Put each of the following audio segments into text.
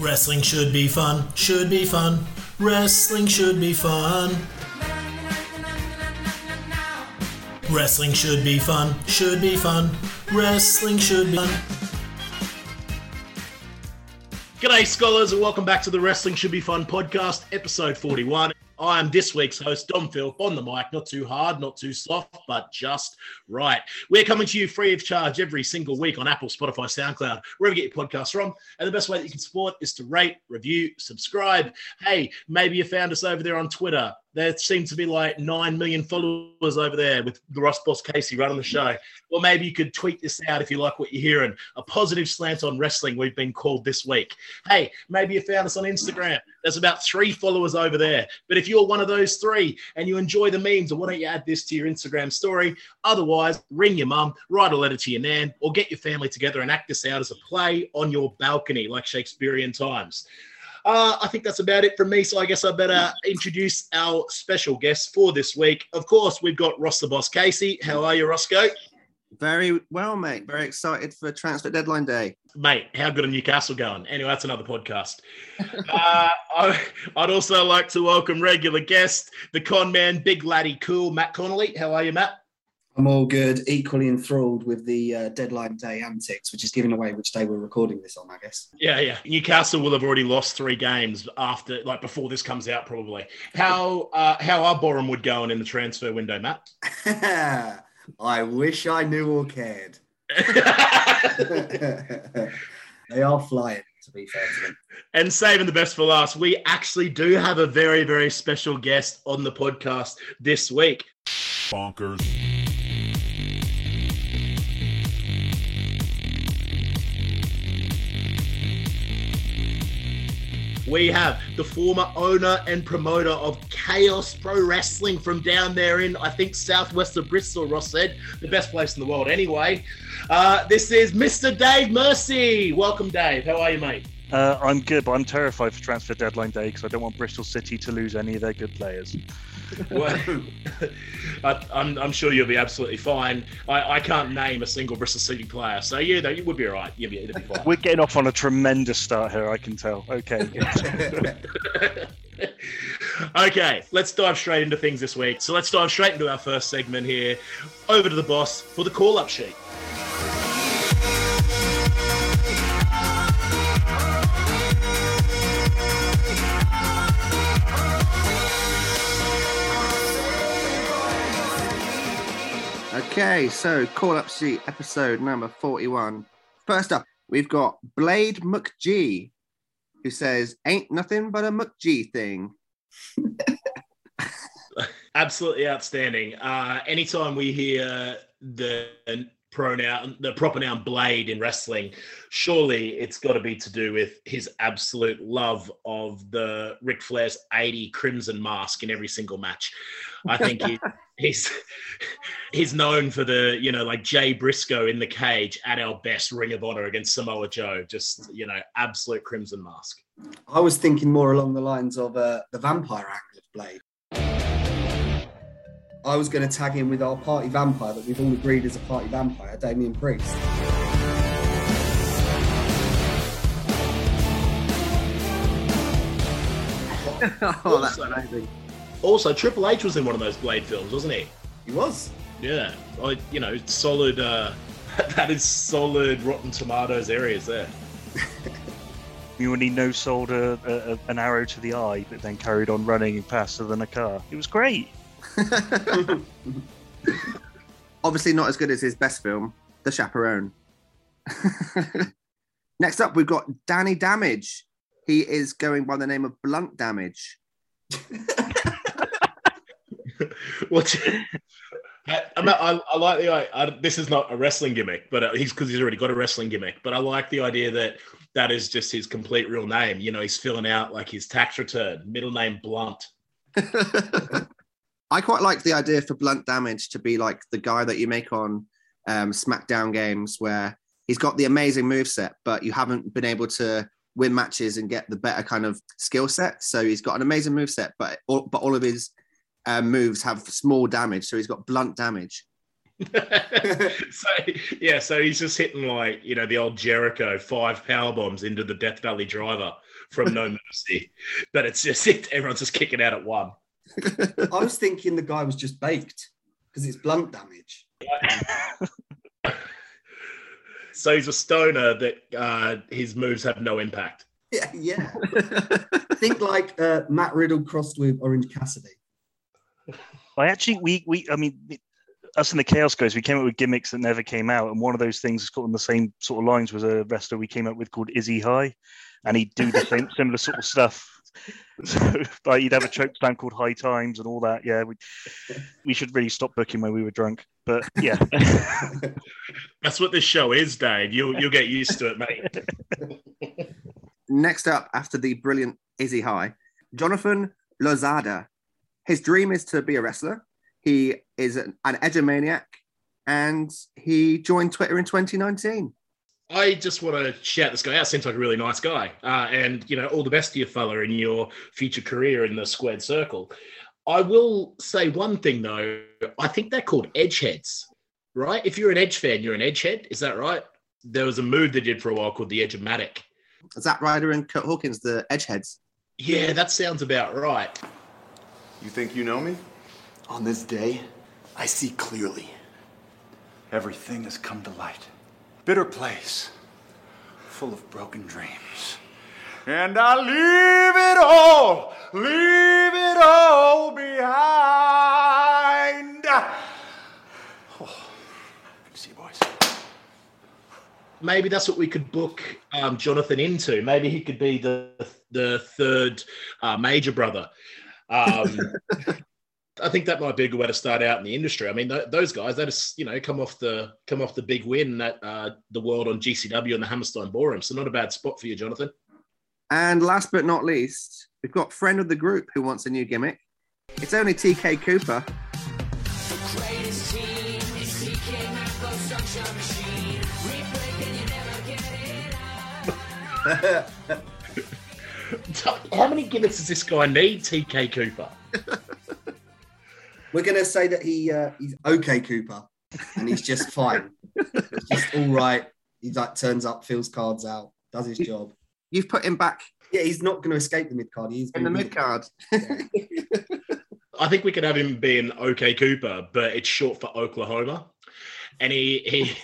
Wrestling should be fun, should be fun. Wrestling should be fun. Wrestling should be fun, should be fun. Wrestling should be fun. G'day, scholars, and welcome back to the Wrestling Should Be Fun podcast, episode 41. I am this week's host, Dom Phil, on the mic. Not too hard, not too soft, but just right. We're coming to you free of charge every single week on Apple, Spotify, SoundCloud, wherever you get your podcasts from. And the best way that you can support is to rate, review, subscribe. Hey, maybe you found us over there on Twitter. There seem to be like 9 million followers over there with the Ross Boss Casey running the show. Or maybe you could tweet this out if you like what you're hearing. A positive slant on wrestling, we've been called this week. Hey, maybe you found us on Instagram. There's about three followers over there. But if you're one of those three and you enjoy the memes, why don't you add this to your Instagram story? Otherwise, ring your mum, write a letter to your nan, or get your family together and act this out as a play on your balcony like Shakespearean times. Uh, I think that's about it from me. So I guess I better introduce our special guest for this week. Of course, we've got Ross the Boss Casey. How are you, Roscoe? Very well, mate. Very excited for transfer deadline day. Mate, how good are Newcastle going? Anyway, that's another podcast. uh, I, would also like to welcome regular guest, the con man, big laddie cool, Matt Connolly. How are you, Matt? I'm all good, equally enthralled with the uh, deadline day antics, which is giving away which day we're recording this on, I guess. Yeah, yeah. Newcastle will have already lost three games after, like, before this comes out, probably. How uh, how are Bournemouth going in the transfer window, Matt? I wish I knew or cared. they are flying, to be fair to them. And saving the best for last, we actually do have a very, very special guest on the podcast this week. Bonkers. We have the former owner and promoter of Chaos Pro Wrestling from down there in, I think, southwest of Bristol, Ross said, the best place in the world anyway. Uh, this is Mr. Dave Mercy. Welcome, Dave. How are you, mate? Uh, I'm good, but I'm terrified for transfer deadline day because I don't want Bristol City to lose any of their good players. Well, I, am I'm sure you'll be absolutely fine. I, I can't name a single Bristol City player, so yeah, you would be all right. You'll be, be fine. We're getting off on a tremendous start here, I can tell. Okay. okay, let's dive straight into things this week. So let's dive straight into our first segment here. Over to the boss for the call up sheet. Okay, so call up sheet episode number 41. First up, we've got Blade McG, who says, Ain't nothing but a McG thing. Absolutely outstanding. Uh, anytime we hear the pronoun, the proper noun blade in wrestling, surely it's got to be to do with his absolute love of the Ric Flair's 80 Crimson mask in every single match. I think he, he's he's known for the, you know, like Jay Briscoe in the cage at our best Ring of Honor against Samoa Joe, just, you know, absolute Crimson mask. I was thinking more along the lines of uh, the vampire angle of Blade. I was going to tag in with our party vampire that we've all agreed is a party vampire, Damien Priest. oh, that's amazing. Also, Triple H was in one of those Blade films, wasn't he? He was. Yeah, I, you know, solid. Uh, that is solid Rotten Tomatoes areas there. when he no sold a, a, an arrow to the eye, but then carried on running faster than a car. It was great. Obviously, not as good as his best film, The Chaperone. Next up, we've got Danny Damage. He is going by the name of Blunt Damage. What's I, I, I, like the I, this is not a wrestling gimmick, but uh, he's because he's already got a wrestling gimmick. But I like the idea that that is just his complete real name. You know, he's filling out like his tax return, middle name Blunt. I quite like the idea for Blunt Damage to be like the guy that you make on um, SmackDown games where he's got the amazing move set, but you haven't been able to win matches and get the better kind of skill set. So he's got an amazing move set, but all, but all of his um, moves have small damage. So he's got blunt damage. so yeah, so he's just hitting like you know the old Jericho five power bombs into the Death Valley driver from No Mercy, but it's just it, everyone's just kicking out at one. I was thinking the guy was just baked because it's blunt damage. So he's a stoner that uh, his moves have no impact. Yeah, yeah. Think like uh, Matt Riddle crossed with Orange Cassidy. I actually, we, we, I mean, us in the Chaos Guys, we came up with gimmicks that never came out, and one of those things is called on the same sort of lines was a wrestler we came up with called Izzy High, and he'd do the same similar sort of stuff. So, like, he'd have a choke slam called High Times and all that. Yeah, we, we should really stop booking when we were drunk. But yeah, That's what this show is, Dave. You'll you'll get used to it, mate. Next up, after the brilliant Izzy High, Jonathan Lozada. His dream is to be a wrestler. He is an, an edgemaniac, and he joined Twitter in 2019. I just want to shout this guy out. Seems like a really nice guy, uh, and you know, all the best to you, fella, in your future career in the squared circle. I will say one thing though. I think they're called edgeheads, right? If you're an edge fan, you're an edgehead. Is that right? There was a move they did for a while called the Edge-O-Matic. Zack Ryder and Curt Hawkins, the Edgeheads. Yeah, that sounds about right. You think you know me? On this day, I see clearly. Everything has come to light. Bitter place, full of broken dreams. And I leave it all, leave it all behind. Oh, see, boys. maybe that's what we could book um, Jonathan into. Maybe he could be the the third uh, major brother. Um, I think that might be a good way to start out in the industry. I mean, th- those guys they just you know come off the come off the big win at uh, the world on GCW and the Hammerstein Ballroom. So not a bad spot for you, Jonathan. And last but not least, we've got friend of the group who wants a new gimmick. It's only TK Cooper. greatest TK How many gimmicks does this guy need, TK Cooper? We're gonna say that he uh, he's okay, Cooper, and he's just fine. It's just all right. He like turns up, fills cards out, does his job. You've put him back Yeah, he's not going to escape the mid card. He's in the gonna mid card. I think we could have him being OK Cooper, but it's short for Oklahoma. And he he, he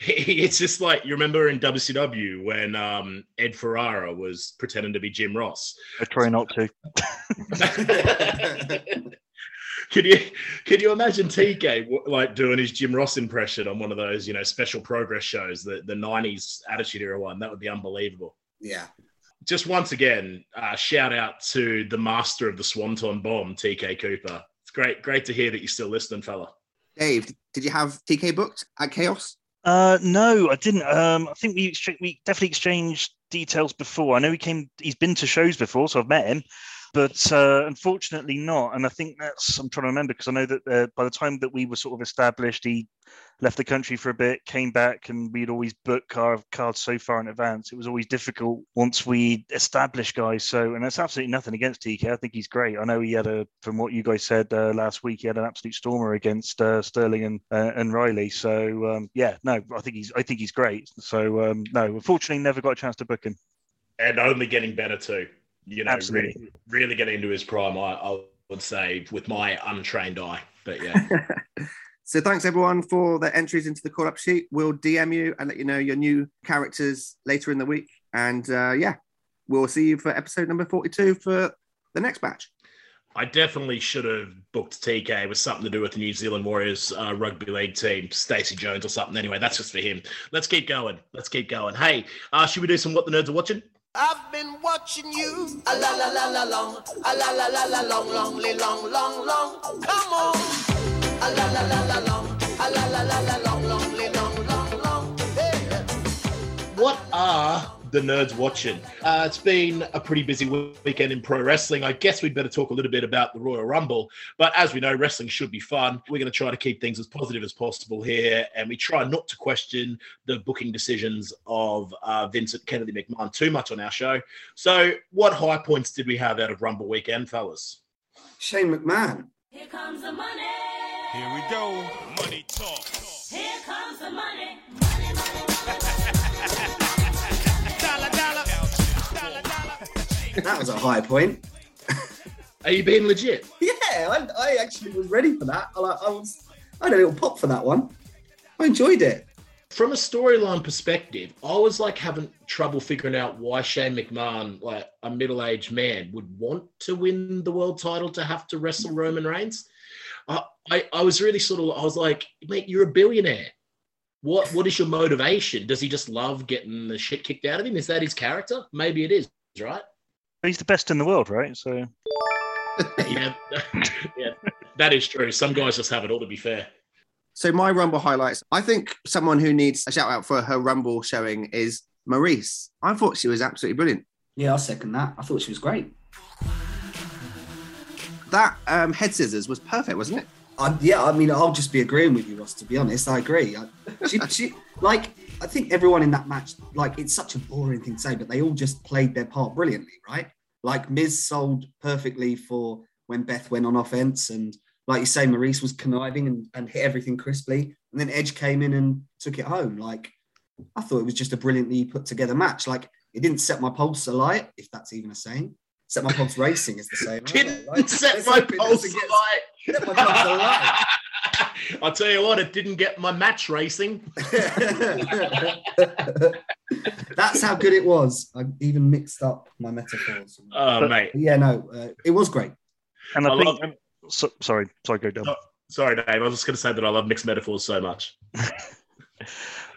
it's just like you remember in WCW when um, Ed Ferrara was pretending to be Jim Ross. I try not to. Could you could you imagine TK like doing his Jim Ross impression on one of those you know special progress shows, the the '90s Attitude Era one? That would be unbelievable. Yeah. Just once again, uh, shout out to the master of the Swanton Bomb, TK Cooper. It's great, great to hear that you're still listening, fella. Dave, did you have TK booked at Chaos? Uh, no, I didn't. Um, I think we we definitely exchanged details before. I know he came. He's been to shows before, so I've met him, but uh, unfortunately not. And I think that's I'm trying to remember because I know that uh, by the time that we were sort of established, he left the country for a bit, came back, and we'd always book car cards so far in advance. It was always difficult once we established guys. So, and that's absolutely nothing against TK. I think he's great. I know he had a, from what you guys said uh, last week, he had an absolute stormer against uh, Sterling and uh, and Riley. So, um, yeah, no, I think he's I think he's great. So, um, no, unfortunately, never got a chance to book him. and only getting better too. You know, Absolutely. really, really getting into his prime. I, I would say with my untrained eye, but yeah, So thanks everyone for the entries into the call up sheet. We'll DM you and let you know your new characters later in the week. And uh, yeah, we'll see you for episode number 42 for the next batch. I definitely should have booked TK with something to do with the New Zealand Warriors uh, rugby league team, Stacey Jones or something. Anyway, that's just for him. Let's keep going. Let's keep going. Hey, uh, should we do some what the nerds are watching? I've been watching you. A la la la la long. A la la la la long, long, long, long, long. Come on. A la la la la long. A la la la la long, long, long, long, long. What are the nerds watching? Uh, it's been a pretty busy weekend in pro wrestling. I guess we'd better talk a little bit about the Royal Rumble. But as we know, wrestling should be fun. We're going to try to keep things as positive as possible here, and we try not to question the booking decisions of uh, Vincent Kennedy McMahon too much on our show. So, what high points did we have out of Rumble weekend, fellas? Shane McMahon. Here comes the money. Here we go. Money talk. That was a high point. Are you being legit? Yeah, I, I actually was ready for that. I, I was, I had a little pop for that one. I enjoyed it. From a storyline perspective, I was like having trouble figuring out why Shane McMahon, like a middle-aged man, would want to win the world title to have to wrestle Roman Reigns. I, I, I was really sort of, I was like, mate, you're a billionaire. What, what is your motivation? Does he just love getting the shit kicked out of him? Is that his character? Maybe it is, right? He's the best in the world, right? So yeah, yeah, that is true. Some guys just have it all. To be fair, So my Rumble highlights. I think someone who needs a shout out for her Rumble showing is Maryse. I thought she was absolutely brilliant. Yeah, I'll second that. I thought she was great. That um, head scissors was perfect, wasn't it? I, yeah, I mean, I'll just be agreeing with you, Ross. To be honest, I agree. I, she, she, like, I think everyone in that match, like, it's such a boring thing to say, but they all just played their part brilliantly, right? Like, Miz sold perfectly for when Beth went on offense, and like you say, Maryse was conniving and, and hit everything crisply, and then Edge came in and took it home. Like, I thought it was just a brilliantly put together match. Like, it didn't set my pulse alight, if that's even a saying. Set my pulse racing is the same. didn't right? set my pulse alight. set my pulse alight. I'll tell you what, it didn't get my match racing. That's how good it was. I even mixed up my metaphors. Oh, But- mate. But yeah, no, uh, it was great. and I, I think love- so, sorry, sorry, go down. Oh. Sorry, Dave. I was just going to say that I love mixed metaphors so much.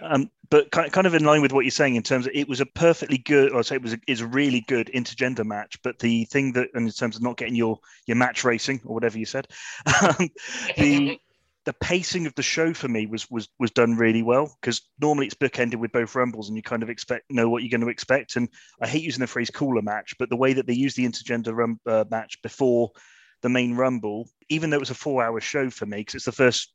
Um, but ki- kind of in line with what you're saying in terms of it was a perfectly good, or I'd say it was a, is a really good intergender match. But the thing that, and in terms of not getting your your match racing or whatever you said, um, the the pacing of the show for me was was was done really well because normally it's bookended with both rumbles and you kind of expect know what you're going to expect. And I hate using the phrase cooler match, but the way that they use the intergender rum, uh, match before the main rumble, even though it was a four hour show for me because it's the first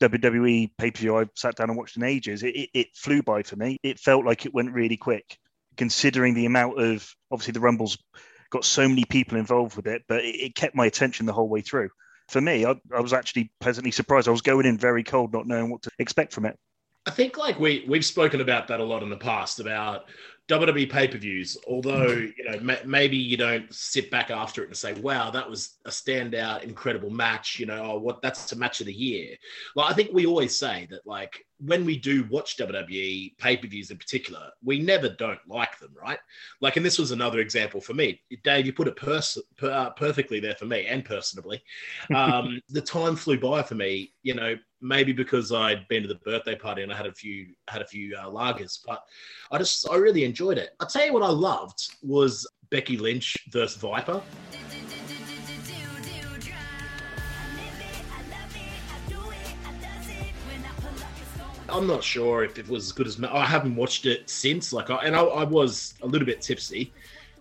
WWE pay per view I've sat down and watched in ages. It, it, it flew by for me. It felt like it went really quick, considering the amount of obviously the Rumbles got so many people involved with it, but it, it kept my attention the whole way through. For me, I, I was actually pleasantly surprised. I was going in very cold, not knowing what to expect from it. I think like we we've spoken about that a lot in the past about WWE pay per views. Although you know ma- maybe you don't sit back after it and say, "Wow, that was a standout, incredible match." You know, oh, what that's a match of the year. Like I think we always say that like when we do watch WWE pay per views in particular, we never don't like them, right? Like, and this was another example for me. Dave, you put it pers- per- uh, perfectly there for me and personally. Um, the time flew by for me. You know, maybe because I'd been to the birthday party and I had a few had a few uh, lagers, but I just I really enjoyed it. I'll tell you what I loved was Becky Lynch versus Viper. I'm not sure if it was as good as I haven't watched it since. Like, I, and I, I was a little bit tipsy,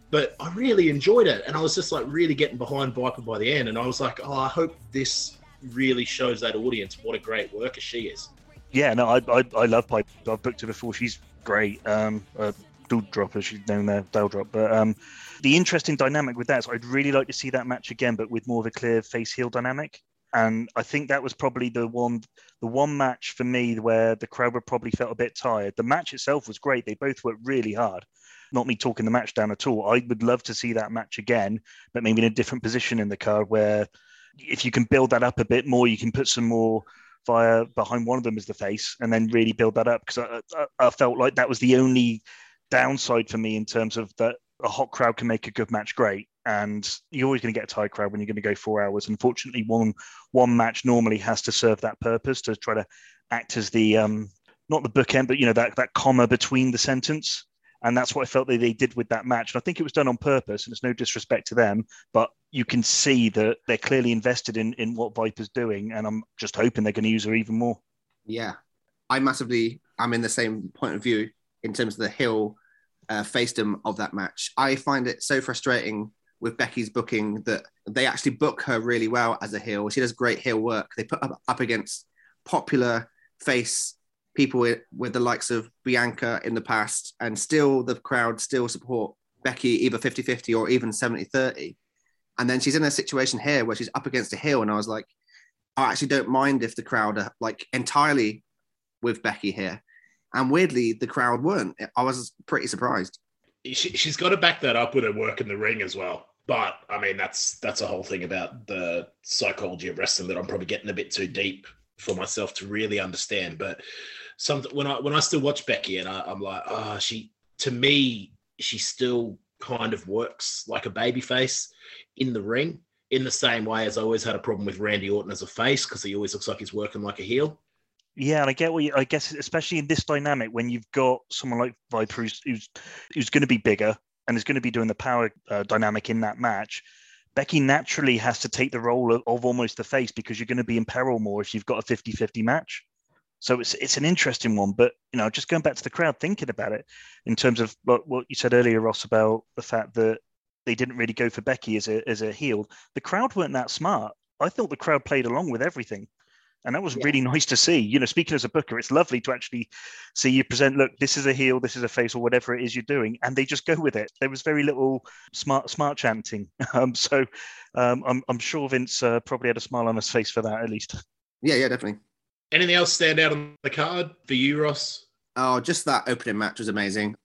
but I really enjoyed it, and I was just like really getting behind Viper by the end. And I was like, oh, I hope this really shows that audience what a great worker she is. Yeah, no, I I, I love Pipe. I've booked her before. She's great. Um, uh, Dude dropper, she's known there, Dale drop. But um, the interesting dynamic with that is I'd really like to see that match again, but with more of a clear face heel dynamic. And I think that was probably the one, the one match for me where the crowd would probably felt a bit tired. The match itself was great; they both worked really hard. Not me talking the match down at all. I would love to see that match again, but maybe in a different position in the card where, if you can build that up a bit more, you can put some more via behind one of them as the face, and then really build that up because I, I, I felt like that was the only downside for me in terms of that a hot crowd can make a good match great and you're always going to get a tight crowd when you're going to go four hours unfortunately one one match normally has to serve that purpose to try to act as the um not the bookend but you know that that comma between the sentence and that's what I felt that they did with that match. And I think it was done on purpose, and it's no disrespect to them, but you can see that they're clearly invested in in what Viper's doing, and I'm just hoping they're going to use her even more. Yeah, I massively I'm in the same point of view in terms of the hill uh, facedom of that match. I find it so frustrating with Becky's booking that they actually book her really well as a heel. She does great heel work. They put up, up against popular face people with, with the likes of Bianca in the past, and still the crowd still support Becky either 50 50 or even 70 30. And then she's in a situation here where she's up against a heel, and I was like, I actually don't mind if the crowd are like entirely with Becky here. And weirdly, the crowd weren't. I was pretty surprised. She, she's got to back that up with her work in the ring as well. But I mean, that's that's a whole thing about the psychology of wrestling that I'm probably getting a bit too deep for myself to really understand. But some when I when I still watch Becky and I, I'm like, ah, she to me she still kind of works like a baby face in the ring in the same way as I always had a problem with Randy Orton as a face because he always looks like he's working like a heel. Yeah, and I get what you, I guess, especially in this dynamic when you've got someone like Viper who's who's, who's going to be bigger and is going to be doing the power uh, dynamic in that match. Becky naturally has to take the role of, of almost the face because you're going to be in peril more if you've got a 50 50 match. So it's it's an interesting one, but you know, just going back to the crowd, thinking about it in terms of what, what you said earlier, Ross, about the fact that they didn't really go for Becky as a as a heel. The crowd weren't that smart. I thought the crowd played along with everything. And that was yeah. really nice to see. You know, speaking as a booker, it's lovely to actually see you present, look, this is a heel, this is a face, or whatever it is you're doing, and they just go with it. There was very little smart smart chanting. Um, so um, I'm, I'm sure Vince uh, probably had a smile on his face for that at least. Yeah, yeah, definitely. Anything else stand out on the card for you, Ross? Oh, just that opening match was amazing.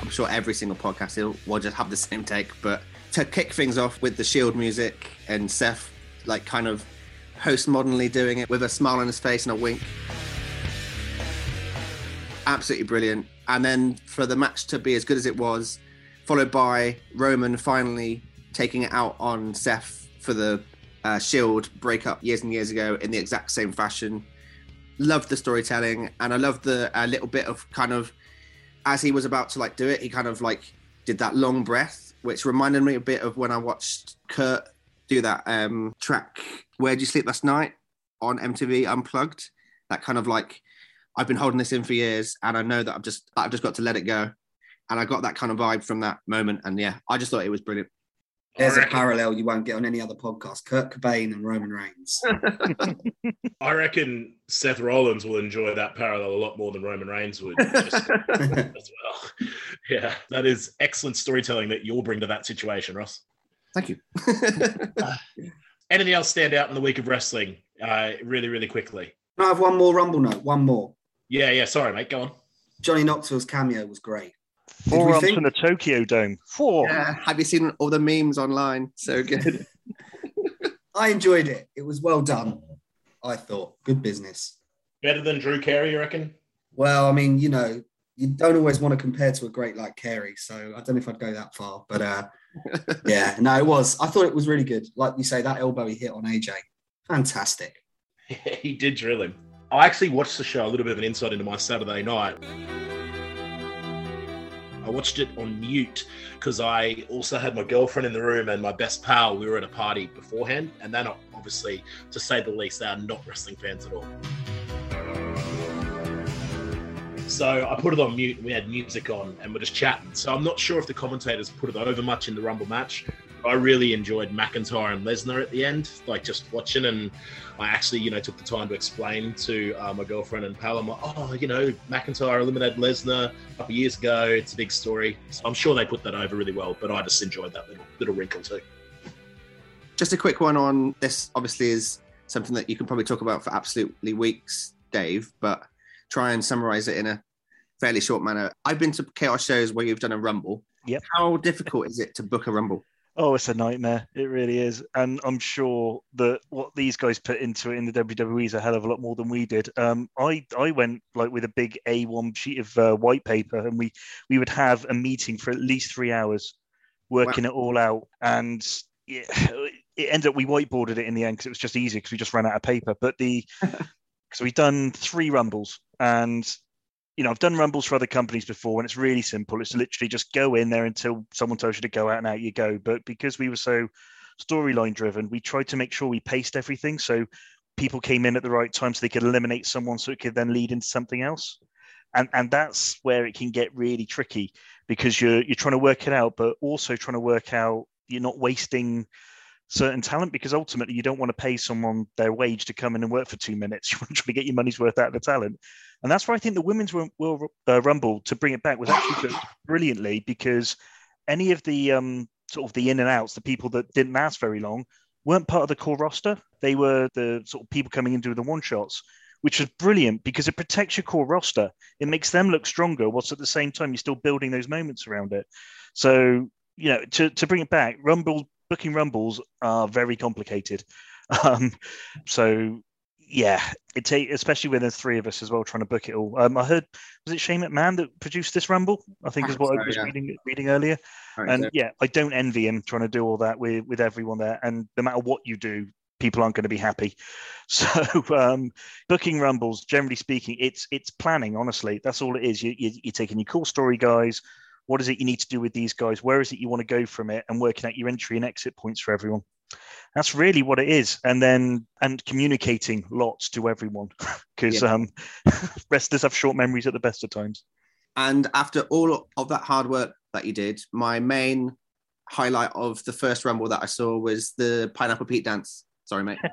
I'm sure every single podcast will just have the same take, but to kick things off with the Shield music and Seth like kind of postmodernly doing it with a smile on his face and a wink. Absolutely brilliant. And then for the match to be as good as it was, followed by Roman finally taking it out on Seth for the uh, Shield breakup years and years ago in the exact same fashion. Loved the storytelling, and I loved the a little bit of kind of as he was about to like do it, he kind of like did that long breath, which reminded me a bit of when I watched Kurt do that um, track "Where'd You Sleep Last Night" on MTV Unplugged. That kind of like I've been holding this in for years, and I know that I've just I've just got to let it go, and I got that kind of vibe from that moment, and yeah, I just thought it was brilliant. There's a parallel you won't get on any other podcast. Kurt Cobain and Roman Reigns. I reckon Seth Rollins will enjoy that parallel a lot more than Roman Reigns would as well. Yeah, that is excellent storytelling that you'll bring to that situation, Ross. Thank you. uh, anything else stand out in the week of wrestling? Uh, really, really quickly. I have one more Rumble note. One more. Yeah, yeah. Sorry, mate. Go on. Johnny Knoxville's cameo was great. Four runs think? from the Tokyo Dome. Four. Yeah. Have you seen all the memes online? So good. I enjoyed it. It was well done. I thought good business. Better than Drew Carey, you reckon? Well, I mean, you know, you don't always want to compare to a great like Carey, so I don't know if I'd go that far. But uh, yeah, no, it was. I thought it was really good. Like you say, that elbow he hit on AJ, fantastic. Yeah, he did drill him. I actually watched the show a little bit of an insight into my Saturday night. I watched it on mute because I also had my girlfriend in the room and my best pal. We were at a party beforehand, and they're not obviously, to say the least, they are not wrestling fans at all. So I put it on mute. and We had music on, and we're just chatting. So I'm not sure if the commentators put it over much in the Rumble match. I really enjoyed McIntyre and Lesnar at the end, like just watching. And I actually, you know, took the time to explain to uh, my girlfriend and pal, I'm like, oh, you know, McIntyre eliminated Lesnar a couple of years ago. It's a big story. So I'm sure they put that over really well, but I just enjoyed that little, little wrinkle too. Just a quick one on this, obviously, is something that you can probably talk about for absolutely weeks, Dave, but try and summarize it in a fairly short manner. I've been to chaos shows where you've done a rumble. Yep. How difficult is it to book a rumble? Oh, it's a nightmare. It really is. And I'm sure that what these guys put into it in the WWE is a hell of a lot more than we did. Um, I I went like with a big A1 sheet of uh, white paper, and we we would have a meeting for at least three hours, working wow. it all out. And it, it ended up we whiteboarded it in the end because it was just easier because we just ran out of paper. But the so we've done three rumbles, and you know, I've done rumbles for other companies before, and it's really simple. It's literally just go in there until someone tells you to go out, and out you go. But because we were so storyline driven, we tried to make sure we paced everything so people came in at the right time, so they could eliminate someone, so it could then lead into something else. And and that's where it can get really tricky because you're you're trying to work it out, but also trying to work out you're not wasting certain talent because ultimately you don't want to pay someone their wage to come in and work for two minutes. You want to try to get your money's worth out of the talent. And that's why I think the women's World uh, Rumble to bring it back was actually brilliantly because any of the um, sort of the in and outs, the people that didn't last very long, weren't part of the core roster. They were the sort of people coming in doing the one shots, which was brilliant because it protects your core roster. It makes them look stronger, whilst at the same time you're still building those moments around it. So, you know, to, to bring it back, Rumble booking Rumbles are very complicated. Um, so yeah, it take especially when there's three of us as well trying to book it all. Um, I heard was it Shane McMahon that produced this Rumble? I think is what so, I was yeah. reading reading earlier. Right, And so- yeah, I don't envy him trying to do all that with with everyone there. And no matter what you do, people aren't going to be happy. So um, booking rumbles, generally speaking, it's it's planning. Honestly, that's all it is. You, you you're taking your cool story guys. What is it you need to do with these guys? Where is it you want to go from it? And working out your entry and exit points for everyone. That's really what it is. And then and communicating lots to everyone because Yeah. um, wrestlers have short memories at the best of times. And after all of that hard work that you did, my main highlight of the first rumble that I saw was the pineapple Pete dance. Sorry, mate.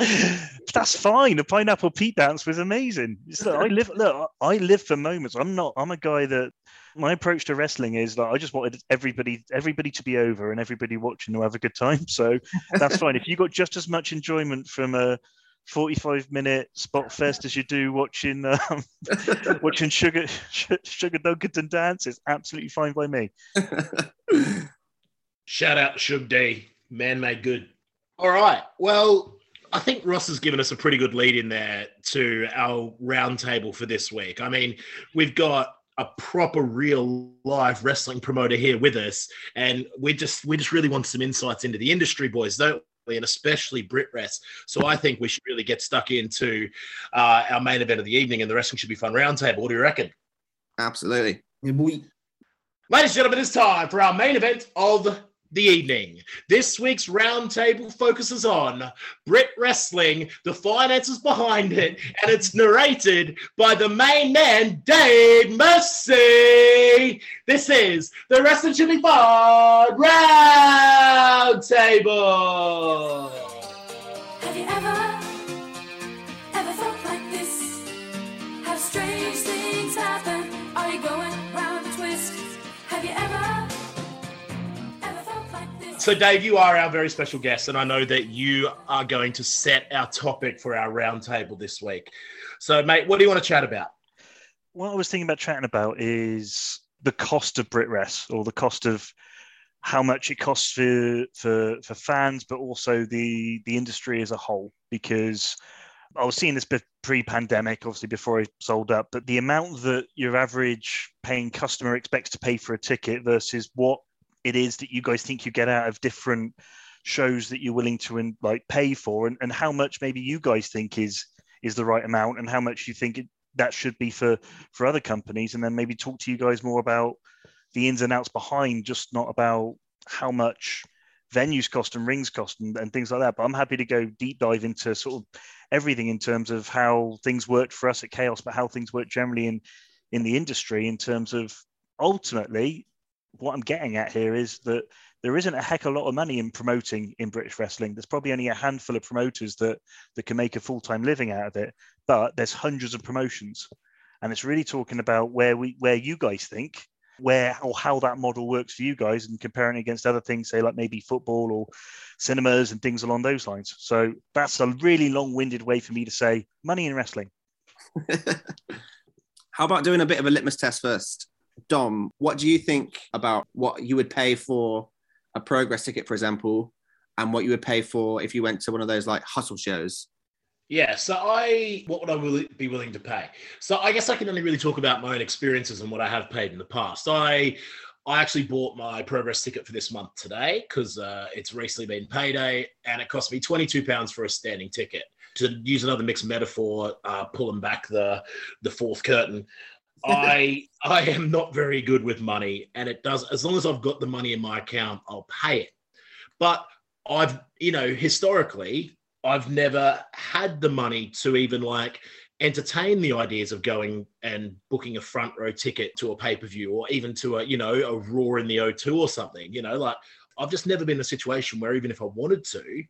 That's fine. The pineapple Pete dance was amazing. It's like, I live look, I live for moments. I'm not I'm a guy that my approach to wrestling is like I just wanted everybody everybody to be over and everybody watching to have a good time. So that's fine. If you got just as much enjoyment from a 45 minute spot fest as you do watching um, watching Sugar Sugar Dunkerton dance, it's absolutely fine by me. Shout out to Shug D. Man made good. All right. Well, I think Ross has given us a pretty good lead in there to our roundtable for this week. I mean, we've got a proper real live wrestling promoter here with us, and we just we just really want some insights into the industry, boys, don't we? And especially BritWres. So I think we should really get stuck into uh, our main event of the evening and the wrestling should be fun roundtable. What do you reckon? Absolutely. Yeah, we, Ladies and gentlemen, it's time for our main event of the evening. This week's roundtable focuses on Brit Wrestling, the finances behind it, and it's narrated by the main man, Dave Mercy. This is the Wrestling Should Be Roundtable. Have you ever, ever felt like this? Strange things happen? Are you going So, Dave, you are our very special guest, and I know that you are going to set our topic for our roundtable this week. So, mate, what do you want to chat about? what I was thinking about chatting about is the cost of BritWres or the cost of how much it costs for for for fans, but also the the industry as a whole. Because I was seeing this pre-pandemic, obviously before I sold up, but the amount that your average paying customer expects to pay for a ticket versus what it is that you guys think you get out of different shows that you're willing to like pay for, and, and how much maybe you guys think is is the right amount, and how much you think it, that should be for for other companies, and then maybe talk to you guys more about the ins and outs behind, just not about how much venues cost and rings cost and, and things like that. But I'm happy to go deep dive into sort of everything in terms of how things worked for us at Chaos, but how things work generally in in the industry in terms of ultimately what I'm getting at here is that there isn't a heck of a lot of money in promoting in British wrestling. There's probably only a handful of promoters that that can make a full time living out of it, but there's hundreds of promotions, and it's really talking about where we where you guys think where or how that model works for you guys and comparing it against other things, say like maybe football or cinemas and things along those lines. So that's a really long winded way for me to say money in wrestling. How about doing a bit of a litmus test first? Dom, what do you think about what you would pay for a progress ticket, for example, and what you would pay for if you went to one of those like hustle shows? Yeah, so I what would I will be willing to pay? So I guess I can only really talk about my own experiences and what I have paid in the past. I I actually bought my progress ticket for this month today because uh, it's recently been payday, and it cost me twenty two pounds for a standing ticket. To use another mixed metaphor, uh, pulling back the the fourth curtain. I I am not very good with money, and it does as long as I've got the money in my account, I'll pay it. But I've you know historically I've never had the money to even like entertain the ideas of going and booking a front row ticket to a pay per view or even to a you know a Raw in the O2 or something. You know, like I've just never been in a situation where even if I wanted to,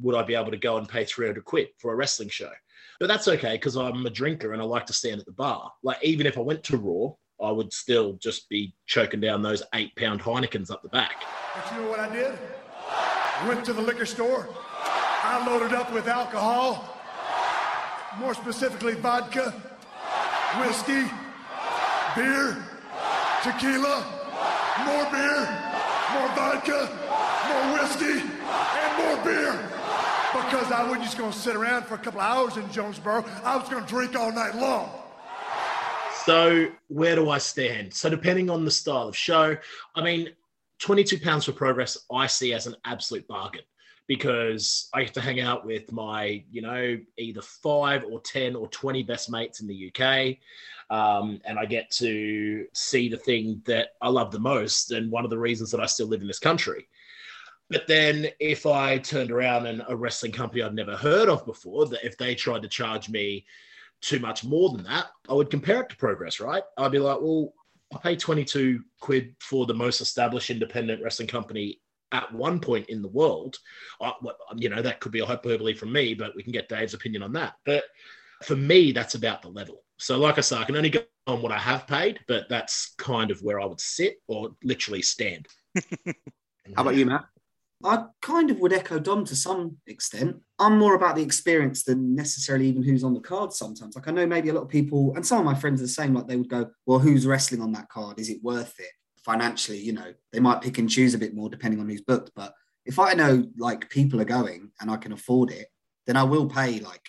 would I be able to go and pay 300 quid for a wrestling show? But that's okay because I'm a drinker and I like to stand at the bar. Like even if I went to Raw, I would still just be choking down those eight pound Heinekens up the back. But you know what I did? went to the liquor store. I loaded up with alcohol, more specifically vodka, whiskey, beer, tequila, more beer, more vodka, more whiskey, and more beer. Because I wasn't just going to sit around for a couple of hours in Jonesboro. I was going to drink all night long. So where do I stand? So depending on the style of show, I mean, 22 pounds for progress, I see as an absolute bargain because I get to hang out with my, you know, either five or 10 or 20 best mates in the UK. Um, and I get to see the thing that I love the most and one of the reasons that I still live in this country. But then if I turned around and a wrestling company I'd never heard of before, that if they tried to charge me too much more than that, I would compare it to progress, right? I'd be like, well, I pay 22 quid for the most established independent wrestling company at one point in the world. I, you know, that could be a hyperbole from me, but we can get Dave's opinion on that. But for me, that's about the level. So, like I said, I can only go on what I have paid, but that's kind of where I would sit or literally stand. How about you, Matt? I kind of would echo Dom to some extent. I'm more about the experience than necessarily even who's on the card sometimes. Like I know maybe a lot of people, and some of my friends are the same, like they would go, Well, who's wrestling on that card? Is it worth it? Financially, you know, they might pick and choose a bit more depending on who's booked. But if I know like people are going and I can afford it, then I will pay like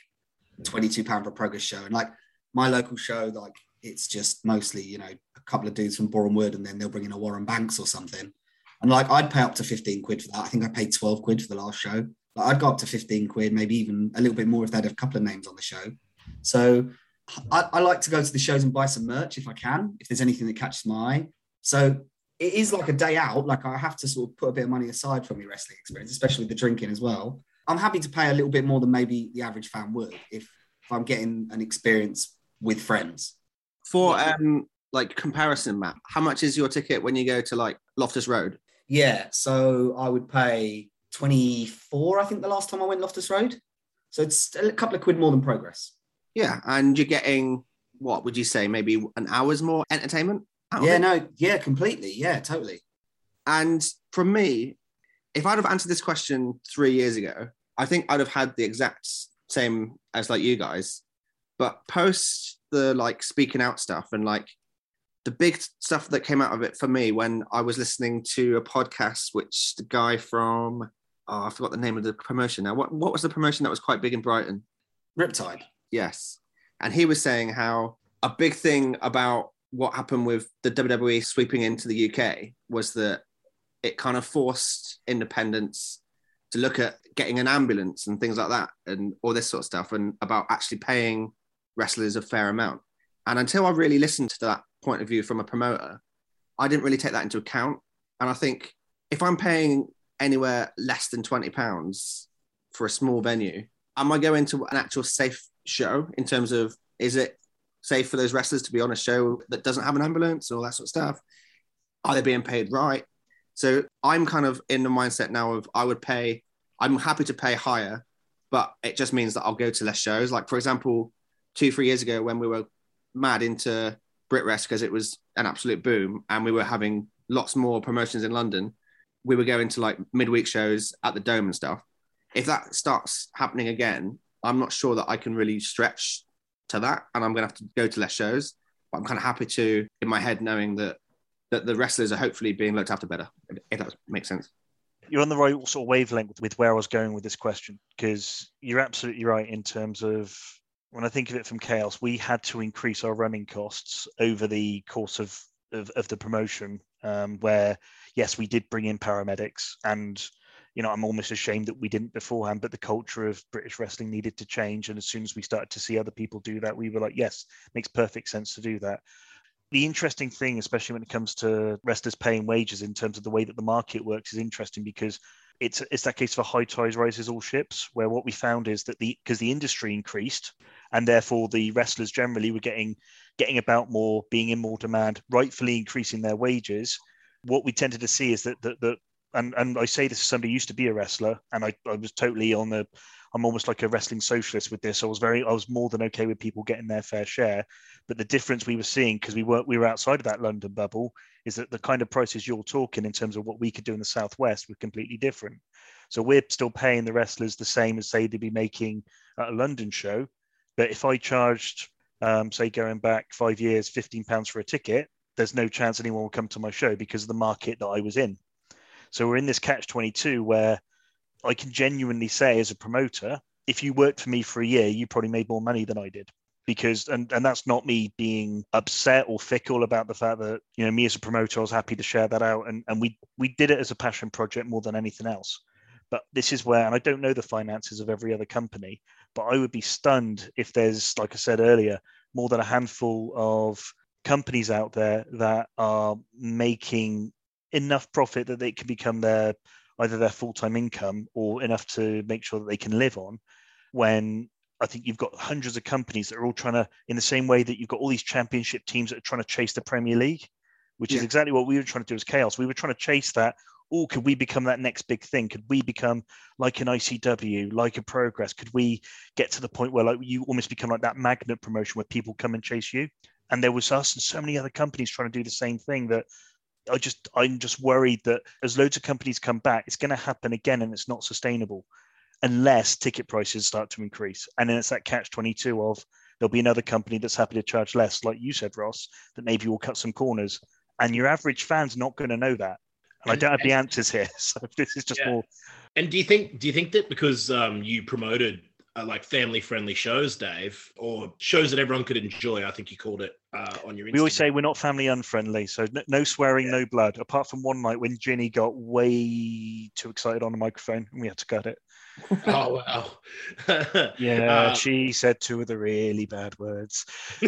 £22 for a progress show. And like my local show, like it's just mostly, you know, a couple of dudes from Boreham Wood and then they'll bring in a Warren Banks or something. And like I'd pay up to 15 quid for that. I think I paid 12 quid for the last show. Like I'd go up to 15 quid, maybe even a little bit more if they had a couple of names on the show. So I, I like to go to the shows and buy some merch if I can, if there's anything that catches my eye. So it is like a day out. Like I have to sort of put a bit of money aside from my wrestling experience, especially the drinking as well. I'm happy to pay a little bit more than maybe the average fan would if, if I'm getting an experience with friends. For um like comparison, Matt, how much is your ticket when you go to like Loftus Road? Yeah, so I would pay 24, I think, the last time I went Loftus Road. So it's a couple of quid more than progress. Yeah, and you're getting what would you say? Maybe an hour's more entertainment. Yeah, no, yeah, completely. Yeah, totally. And for me, if I'd have answered this question three years ago, I think I'd have had the exact same as like you guys. But post the like speaking out stuff and like the big stuff that came out of it for me when I was listening to a podcast, which the guy from oh, I forgot the name of the promotion now. What what was the promotion that was quite big in Brighton? Riptide. Yes. And he was saying how a big thing about what happened with the WWE sweeping into the UK was that it kind of forced independents to look at getting an ambulance and things like that and all this sort of stuff and about actually paying wrestlers a fair amount. And until I really listened to that point of view from a promoter, I didn't really take that into account. And I think if I'm paying anywhere less than 20 pounds for a small venue, am I going to an actual safe show in terms of is it safe for those wrestlers to be on a show that doesn't have an ambulance and all that sort of stuff? Are they being paid right? So I'm kind of in the mindset now of I would pay, I'm happy to pay higher, but it just means that I'll go to less shows. Like, for example, two, three years ago when we were mad into BritWres because it was an absolute boom and we were having lots more promotions in London, we were going to like midweek shows at the Dome and stuff. If that starts happening again, I'm not sure that I can really stretch to that and I'm going to have to go to less shows. But I'm kind of happy to, in my head, knowing that that the wrestlers are hopefully being looked after better, if that makes sense. You're on the right sort of wavelength with where I was going with this question because you're absolutely right in terms of when I think of it from chaos, we had to increase our running costs over the course of of, of the promotion. Um, where yes, we did bring in paramedics, and you know I'm almost ashamed that we didn't beforehand. But the culture of British wrestling needed to change, and as soon as we started to see other people do that, we were like, yes, makes perfect sense to do that. The interesting thing, especially when it comes to wrestlers paying wages in terms of the way that the market works, is interesting because it's it's that case a high tide rises all ships, where what we found is that the because the industry increased and therefore the wrestlers generally were getting getting about more, being in more demand, rightfully increasing their wages. What we tended to see is that that, that and and I say this as somebody who used to be a wrestler, and I, I was totally on the I'm almost like a wrestling socialist with this. I was very I was more than okay with people getting their fair share. But the difference we were seeing, because we weren't we were outside of that London bubble, is that the kind of prices you're talking in terms of what we could do in the southwest were completely different. So we're still paying the wrestlers the same as say they'd be making at a London show. But if I charged, um, say, going back five years, fifteen pounds for a ticket, there's no chance anyone will come to my show because of the market that I was in. So we're in this catch twenty two where I can genuinely say as a promoter, if you worked for me for a year, you probably made more money than I did. Because and, and that's not me being upset or fickle about the fact that, you know, me as a promoter, I was happy to share that out. And, and we we did it as a passion project more than anything else. But this is where, and I don't know the finances of every other company, but I would be stunned if there's, like I said earlier, more than a handful of companies out there that are making enough profit that they can become their either their full-time income or enough to make sure that they can live on when I think you've got hundreds of companies that are all trying to, in the same way that you've got all these championship teams that are trying to chase the Premier League, which is exactly what we were trying to do as Chaos. We were trying to chase that. Or could we become that next big thing? Could we become like an ICW, like a Progress? Could we get to the point where like you almost become like that magnet promotion where people come and chase you? And there was us and so many other companies trying to do the same thing that I just I'm just worried that as loads of companies come back, it's going to happen again and it's not sustainable unless ticket prices start to increase. And then it's that catch 22 of there'll be another company that's happy to charge less, like you said, Ross, that maybe will cut some corners. And your average fan's not going to know that. And I don't have the answers here. So this is just Yeah. more And do you think do you think that because um, you promoted uh, like family friendly shows, Dave, or shows that everyone could enjoy? I think you called it uh, on your. Instagram. we always say we're not family unfriendly. So no, no swearing, no blood, apart from one night when Ginny got way too excited on the microphone and we had to cut it. oh wow. Yeah, Uh, she said two of the really bad words.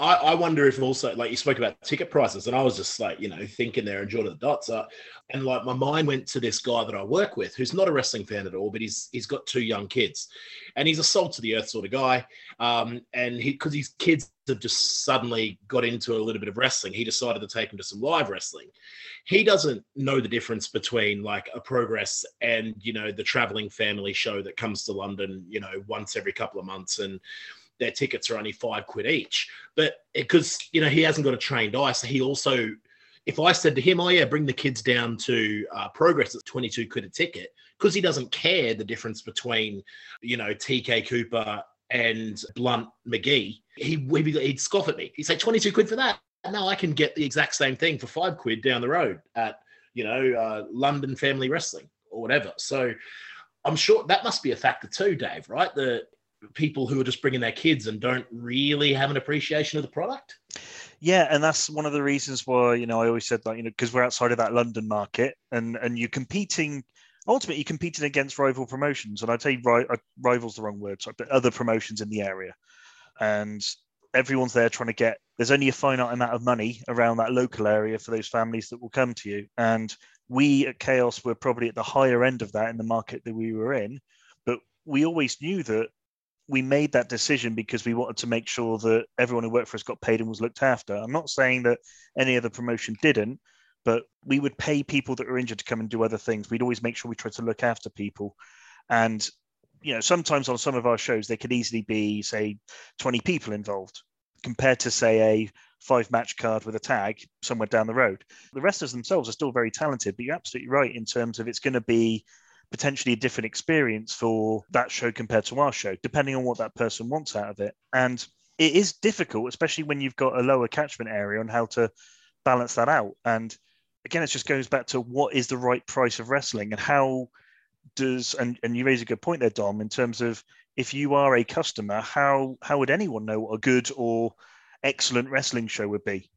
I, I wonder if also like you spoke about ticket prices, and I was just like you know thinking there and drawing the dots up, and like my mind went to this guy that I work with, who's not a wrestling fan at all, but he's he's got two young kids, and he's a salt to the earth sort of guy, um, and he because his kids have just suddenly got into a little bit of wrestling, he decided to take them to some live wrestling. He doesn't know the difference between like a progress and you know the traveling family show that comes to London, you know, once every couple of months and their tickets are only five quid each. But because you know he hasn't got a trained eye, so he also, if I said to him, "Oh yeah, bring the kids down to uh, Progress, it's twenty two quid a ticket," because he doesn't care the difference between, you know, TK Cooper and Blunt McGee, he he'd, scoff at me. He'd say twenty two quid for that. No, I can get the exact same thing for five quid down the road at you know uh, London Family Wrestling or whatever. So. I'm sure that must be a factor too, Dave. Right? The people who are just bringing their kids and don't really have an appreciation of the product. Yeah, and that's one of the reasons why you know I always said that you know because we're outside of that London market and and you're competing. Ultimately, you're competing against rival promotions, and I'd say ri- uh, rivals the wrong word, sorry, but other promotions in the area, and everyone's there trying to get. There's only a finite amount of money around that local area for those families that will come to you, and we at Chaos were probably at the higher end of that in the market that we were in, but we always knew that we made that decision because we wanted to make sure that everyone who worked for us got paid and was looked after. I'm not saying that any other promotion didn't, but we would pay people that were injured to come and do other things. We'd always make sure we tried to look after people. And, you know, sometimes on some of our shows, there could easily be, say, 20 people involved compared to, say, a five match card with a tag somewhere down the road. The wrestlers themselves are still very talented, but you're absolutely right in terms of it's going to be potentially a different experience for that show compared to our show, depending on what that person wants out of it. And it is difficult, especially when you've got a lower catchment area, on how to balance that out. And again, it just goes back to what is the right price of wrestling and how does and, and you raise a good point there, Dom, in terms of if you are a customer, how how would anyone know what a good or excellent wrestling show would be?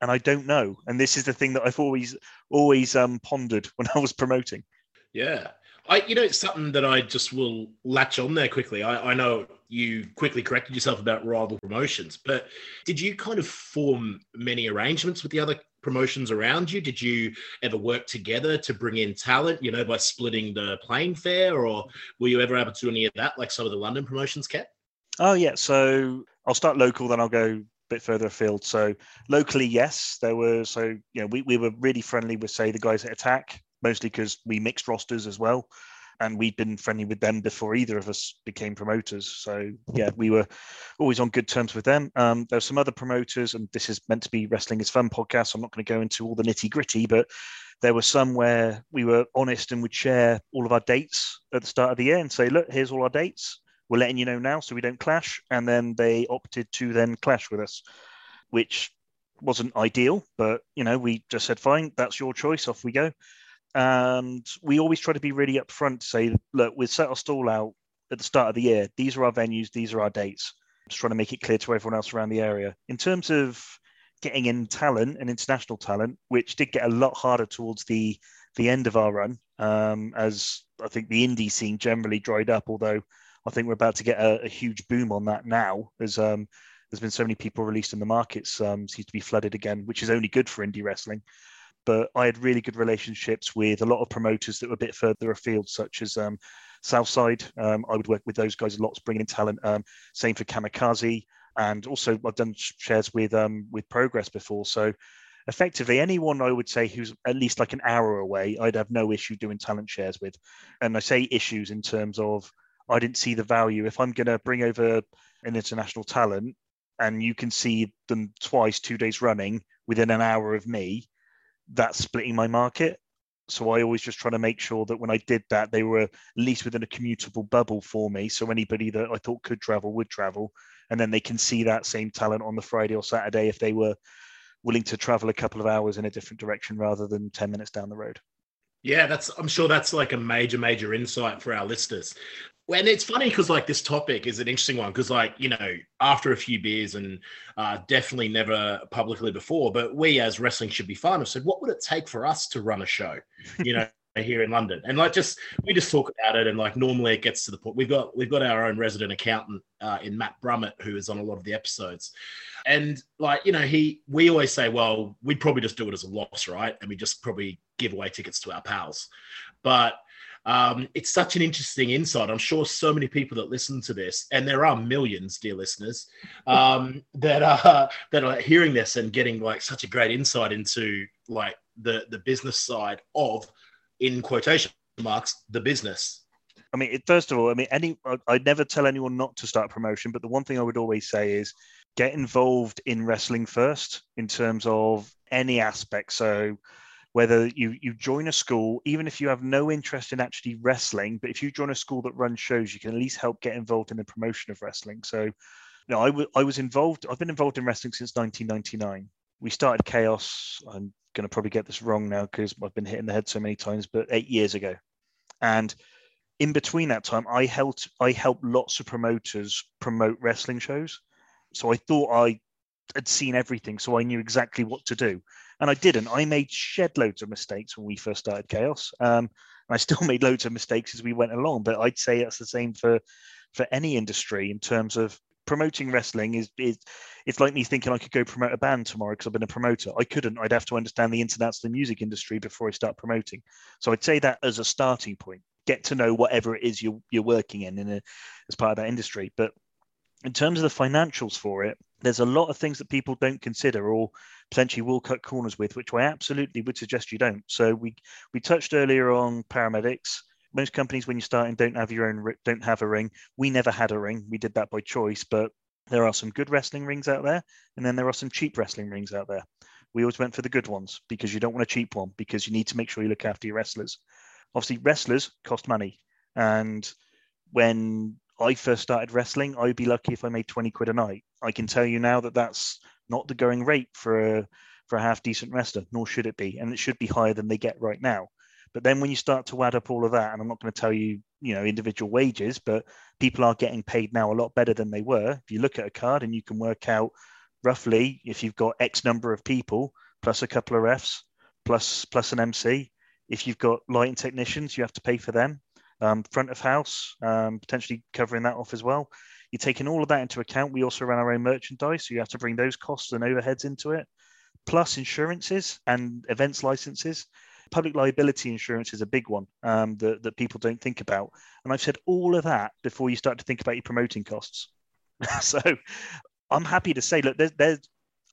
And I don't know. And this is the thing that I've always always um, pondered when I was promoting. Yeah. I, you know, something that I just will latch on there quickly. I, I know you quickly corrected yourself about rival promotions, but did you kind of form many arrangements with the other promotions around you? Did you ever work together to bring in talent, you know, by splitting the plane fare, or were you ever able to do any of that like some of the London promotions kept? Oh yeah, so I'll start local, then I'll go a bit further afield. So locally, yes, there were. So you know, we, we were really friendly with say the guys at Attack, mostly because we mixed rosters as well, and we'd been friendly with them before either of us became promoters. So yeah, we were always on good terms with them. Um, there were some other promoters, and this is meant to be Wrestling is Fun podcast. So I'm not going to go into all the nitty gritty, but there were some where we were honest and would share all of our dates at the start of the year and say, look, here's all our dates. We're letting you know now so we don't clash. And then they opted to then clash with us, which wasn't ideal, but you know, we just said, fine, that's your choice, off we go. And we always try to be really upfront to say, look, we've set our stall out at the start of the year. These are our venues, these are our dates. Just trying to make it clear to everyone else around the area. In terms of getting in talent and international talent, which did get a lot harder towards the the end of our run, um, as I think the indie scene generally dried up. Although I think we're about to get a, a huge boom on that now, as um, there's been so many people released in the markets, um, seems to be flooded again, which is only good for indie wrestling. But I had really good relationships with a lot of promoters that were a bit further afield, such as um, Southside. Um, I would work with those guys a lot, bringing in talent. Um, same for Kamikaze, and also I've done shares with um, with Progress before. So effectively, anyone I would say who's at least like an hour away, I'd have no issue doing talent shares with. And I say issues in terms of I didn't see the value. If I'm going to bring over an international talent and you can see them twice, two days running within an hour of me, that's splitting my market. So I always just try to make sure that when I did that, they were at least within a commutable bubble for me. So anybody that I thought could travel would travel, and then they can see that same talent on the Friday or Saturday if they were willing to travel a couple of hours in a different direction rather than ten minutes down the road. Yeah, that's. I'm sure that's like a major, major insight for our listeners. And it's funny because like this topic is an interesting one because like you know after a few beers and uh, definitely never publicly before, but we as wrestling should be fun have said what would it take for us to run a show, you know. here in London, and like just we just talk about it, and like normally it gets to the point. We've got we've got our own resident accountant uh, in Matt Brummett who is on a lot of the episodes, and like you know he we always say, well, we'd probably just do it as a loss, right? And we just probably give away tickets to our pals, but um, it's such an interesting insight. I'm sure so many people that listen to this, and there are millions, dear listeners, um, that are that are hearing this and getting like such a great insight into like the the business side of, in quotation marks, the business. I mean, it, first of all, I mean, any I'd never tell anyone not to start promotion, but the one thing I would always say is get involved in wrestling first in terms of any aspect. So whether you you join a school, even if you have no interest in actually wrestling, but if you join a school that runs shows, you can at least help get involved in the promotion of wrestling. So, you know, I I was involved. I've been involved in wrestling since 1999. We started Chaos. I'm going to probably get this wrong now because I've been hit in the head so many times, but eight years ago, and in between that time, I helped I helped lots of promoters promote wrestling shows. So I thought I had seen everything, so I knew exactly what to do. And I didn't. I made shed loads of mistakes when we first started Chaos. Um, and I still made loads of mistakes as we went along. But I'd say that's the same for for any industry in terms of promoting wrestling is is it's like me thinking I could go promote a band tomorrow because I've been a promoter. I couldn't. I'd have to understand the ins and outs of the music industry before I start promoting. So I'd say that as a starting point. Get to know whatever it is you're you're working in in a, as part of that industry. But in terms of the financials for it, there's a lot of things that people don't consider or potentially will cut corners with, which I absolutely would suggest you don't. So we we touched earlier on paramedics. Most companies, when you're starting, don't have your own don't have a ring. We never had a ring. We did that by choice, but there are some good wrestling rings out there, and then there are some cheap wrestling rings out there. We always went for the good ones because you don't want a cheap one because you need to make sure you look after your wrestlers. Obviously, wrestlers cost money, and when I first started wrestling, I'd be lucky if I made 20 quid a night. I can tell you now that that's not the going rate for a, for a half decent wrestler, nor should it be. And it should be higher than they get right now. But then when you start to add up all of that, and I'm not going to tell you, you know, individual wages, but people are getting paid now a lot better than they were. If you look at a card and you can work out roughly if you've got X number of people plus a couple of refs plus plus an MC, if you've got lighting technicians, you have to pay for them um, front of house, um, potentially covering that off as well. You're taking all of that into account. We also run our own merchandise, so you have to bring those costs and overheads into it, plus insurances and events licenses. Public liability insurance is a big one um, that, that people don't think about. And I've said all of that before you start to think about your promoting costs. so I'm happy to say, look, there's, there's,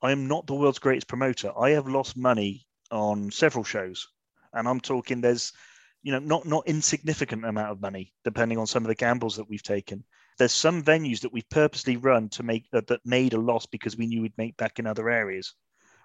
I am not the world's greatest promoter. I have lost money on several shows. And I'm talking, there's you know, not not insignificant amount of money, depending on some of the gambles that we've taken. There's some venues that we've purposely run to make that, made a loss because we knew we'd make back in other areas,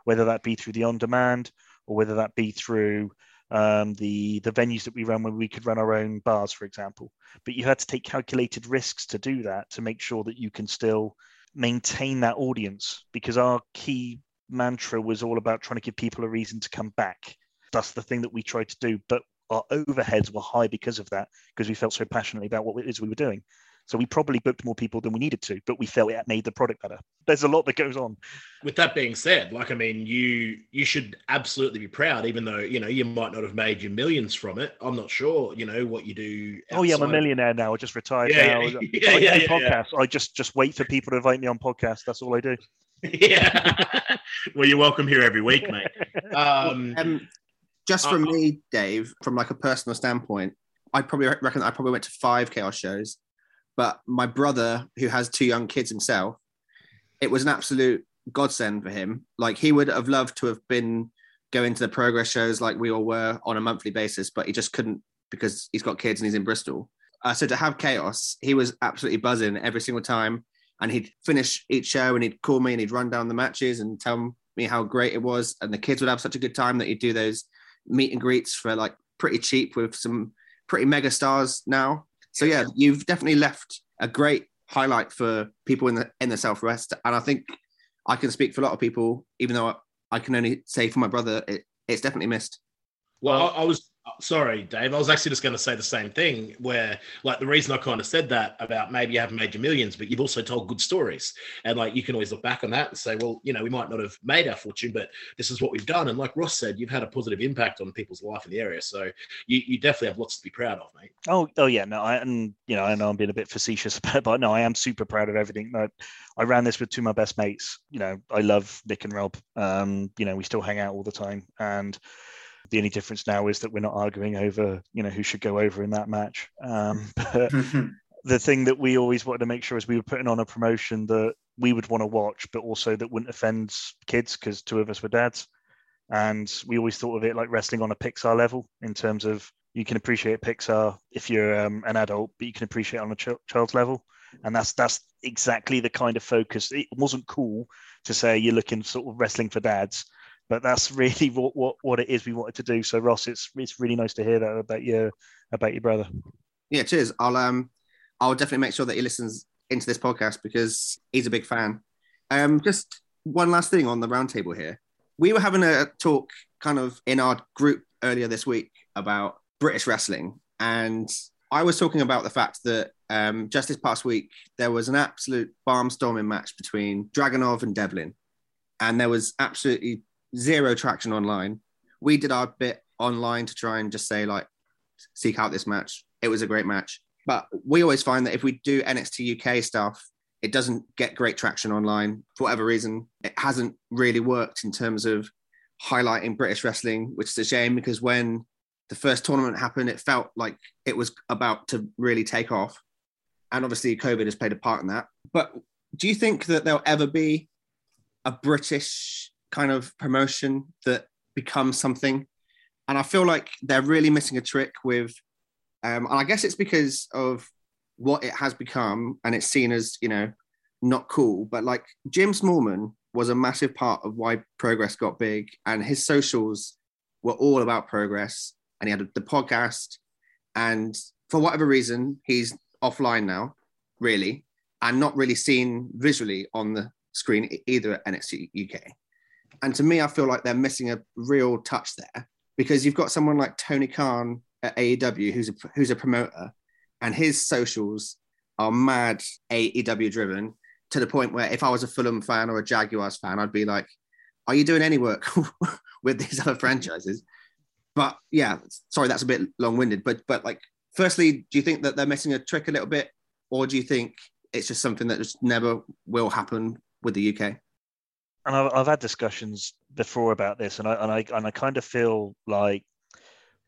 whether that be through the on demand or whether that be through um, the the venues that we run when we could run our own bars, for example. But you had to take calculated risks to do that to make sure that you can still maintain that audience because our key mantra was all about trying to give people a reason to come back. That's the thing that we tried to do. But our overheads were high because of that, because we felt so passionately about what it is we were doing. So we probably booked more people than we needed to, but we felt it made the product better. There's a lot that goes on. With that being said, like I mean, you you should absolutely be proud, even though you know you might not have made your millions from it. I'm not sure, you know, what you do. Oh yeah, I'm a millionaire now. I just retired Yeah, now. yeah, I yeah, do yeah, yeah. podcasts. I just just wait for people to invite me on podcasts. That's all I do. yeah. well, you're welcome here every week, mate. Um, Um, just from Uh, me, Dave, from like a personal standpoint, I probably reckon I probably went to five chaos shows. But my brother, who has two young kids himself, it was an absolute godsend for him. Like he would have loved to have been going to the progress shows like we all were on a monthly basis, but he just couldn't because he's got kids and he's in Bristol. Uh, so to have chaos, he was absolutely buzzing every single time. And he'd finish each show and he'd call me and he'd run down the matches and tell me how great it was. And the kids would have such a good time that he'd do those meet and greets for like pretty cheap with some pretty mega stars now. So yeah, you've definitely left a great highlight for people in the in the Southwest, and I think I can speak for a lot of people, even though I, I can only say for my brother, it, it's definitely missed. Well, I, I was sorry, Dave. I was actually just going to say the same thing. Where, like, the reason I kind of said that about maybe you haven't made your millions, but you've also told good stories, and like you can always look back on that and say, well, you know, we might not have made our fortune, but this is what we've done. And like Ross said, you've had a positive impact on people's life in the area, so you, you definitely have lots to be proud of, mate. Oh, oh yeah, no, I and you know, I know I'm being a bit facetious it, but no, I am super proud of everything. That I ran this with two of my best mates. You know, I love Nick and Rob. Um, you know, we still hang out all the time, and the only difference now is that we're not arguing over, you know, who should go over in that match. Um, but the thing that we always wanted to make sure is we were putting on a promotion that we would want to watch, but also that wouldn't offend kids because two of us were dads. And we always thought of it like wrestling on a Pixar level in terms of you can appreciate Pixar if you're um, an adult, but you can appreciate it on a ch- child's level. And that's that's exactly the kind of focus. It wasn't cool to say you're looking sort of wrestling for dads, but that's really what, what what it is we wanted to do. So Ross, it's it's really nice to hear that about your about your brother. Yeah, cheers. I'll um I'll definitely make sure that he listens into this podcast because he's a big fan. Um, just one last thing on the roundtable here. We were having a talk kind of in our group earlier this week about British wrestling, and I was talking about the fact that um, just this past week there was an absolute barnstorming match between Dragunov and Devlin, and there was absolutely zero traction online. We did our bit online to try and just say like seek out this match. It was a great match. But we always find that if we do NXT UK stuff, it doesn't get great traction online for whatever reason. It hasn't really worked in terms of highlighting British wrestling, which is a shame because when the first tournament happened, it felt like it was about to really take off. And obviously, COVID has played a part in that. But do you think that there'll ever be a British kind of promotion that becomes something? And I feel like they're really missing a trick with um, and I guess it's because of what it has become, and it's seen as you know not cool. But like Jim Smallman was a massive part of why Progress got big, and his socials were all about Progress. And he had the podcast, and for whatever reason, he's offline now, really, and not really seen visually on the screen either at NXT UK. And to me, I feel like they're missing a real touch there because you've got someone like Tony Khan at AEW who's a who's a promoter, and his socials are mad AEW driven to the point where if I was a Fulham fan or a Jaguars fan, I'd be like, "Are you doing any work with these other franchises?" But yeah, sorry, that's a bit long winded. But but like, firstly, do you think that they're missing a trick a little bit, or do you think it's just something that just never will happen with the UK? And I've, I've had discussions before about this, and I and I and I kind of feel like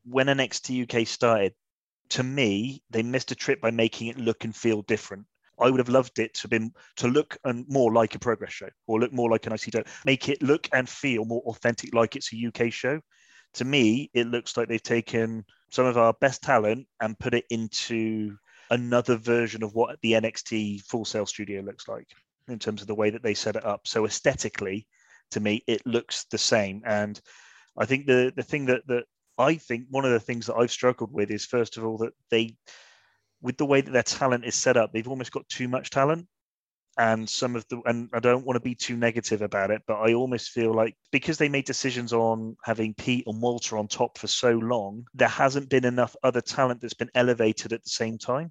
when NXT UK started, to me, they missed a trick by making it look and feel different. I would have loved it to have been to look and more like a progress show, or look more like an ICW. Make it look and feel more authentic, like it's a UK show. to me, it looks like they've taken some of our best talent and put it into another version of what the NXT Full Sail Studio looks like in terms of the way that they set it up. So aesthetically, to me, it looks the same. And I think the the thing that that I think one of the things that I've struggled with is first of all that they, with the way that their talent is set up, they've almost got too much talent. And some of the, and I don't want to be too negative about it, but I almost feel like because they made decisions on having Pete and Walter on top for so long, there hasn't been enough other talent that's been elevated at the same time.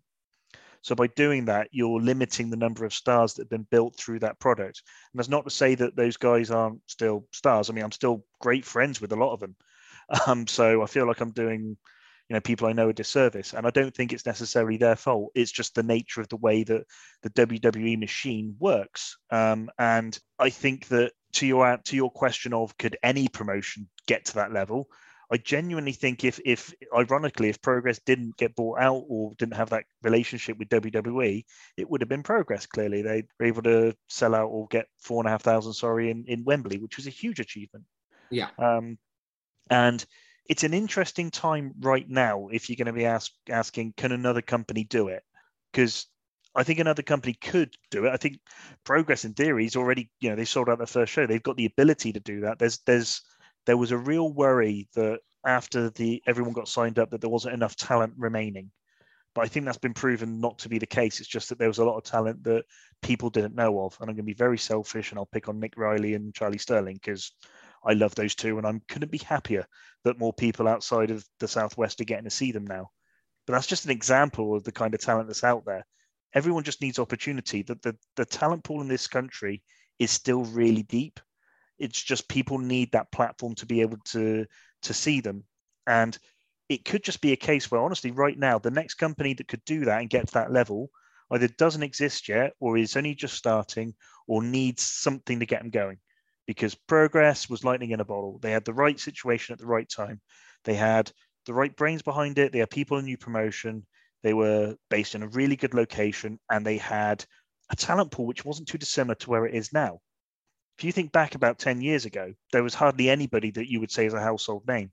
So by doing that, you're limiting the number of stars that have been built through that product. And that's not to say that those guys aren't still stars. I mean, I'm still great friends with a lot of them. Um, so I feel like I'm doing, you know, people I know a disservice. And I don't think it's necessarily their fault. It's just the nature of the way that the WWE machine works. Um, and I think that to your to your question of could any promotion get to that level? I genuinely think if, if ironically, if Progress didn't get bought out or didn't have that relationship with WWE, it would have been Progress. Clearly, they were able to sell out or get four and a half thousand, sorry, in, in Wembley, which was a huge achievement. Yeah. Um, and it's an interesting time right now if you're going to be ask, asking, can another company do it? Because I think another company could do it. I think Progress in theory is already, you know, they sold out their first show. They've got the ability to do that. There's there's there was a real worry that after the everyone got signed up that there wasn't enough talent remaining. But I think that's been proven not to be the case. It's just that there was a lot of talent that people didn't know of. And I'm going to be very selfish and I'll pick on Nick Riley and Charlie Sterling because I love those two and I couldn't be happier that more people outside of the Southwest are getting to see them now. But that's just an example of the kind of talent that's out there. Everyone just needs opportunity. That the, the talent pool in this country is still really deep. It's just people need that platform to be able to to see them. And it could just be a case where honestly, right now, the next company that could do that and get to that level either doesn't exist yet or is only just starting or needs something to get them going. Because progress was lightning in a bottle. They had the right situation at the right time. They had the right brains behind it. They had people in new promotion. They were based in a really good location and they had a talent pool which wasn't too dissimilar to where it is now if you think back about 10 years ago, there was hardly anybody that you would say is a household name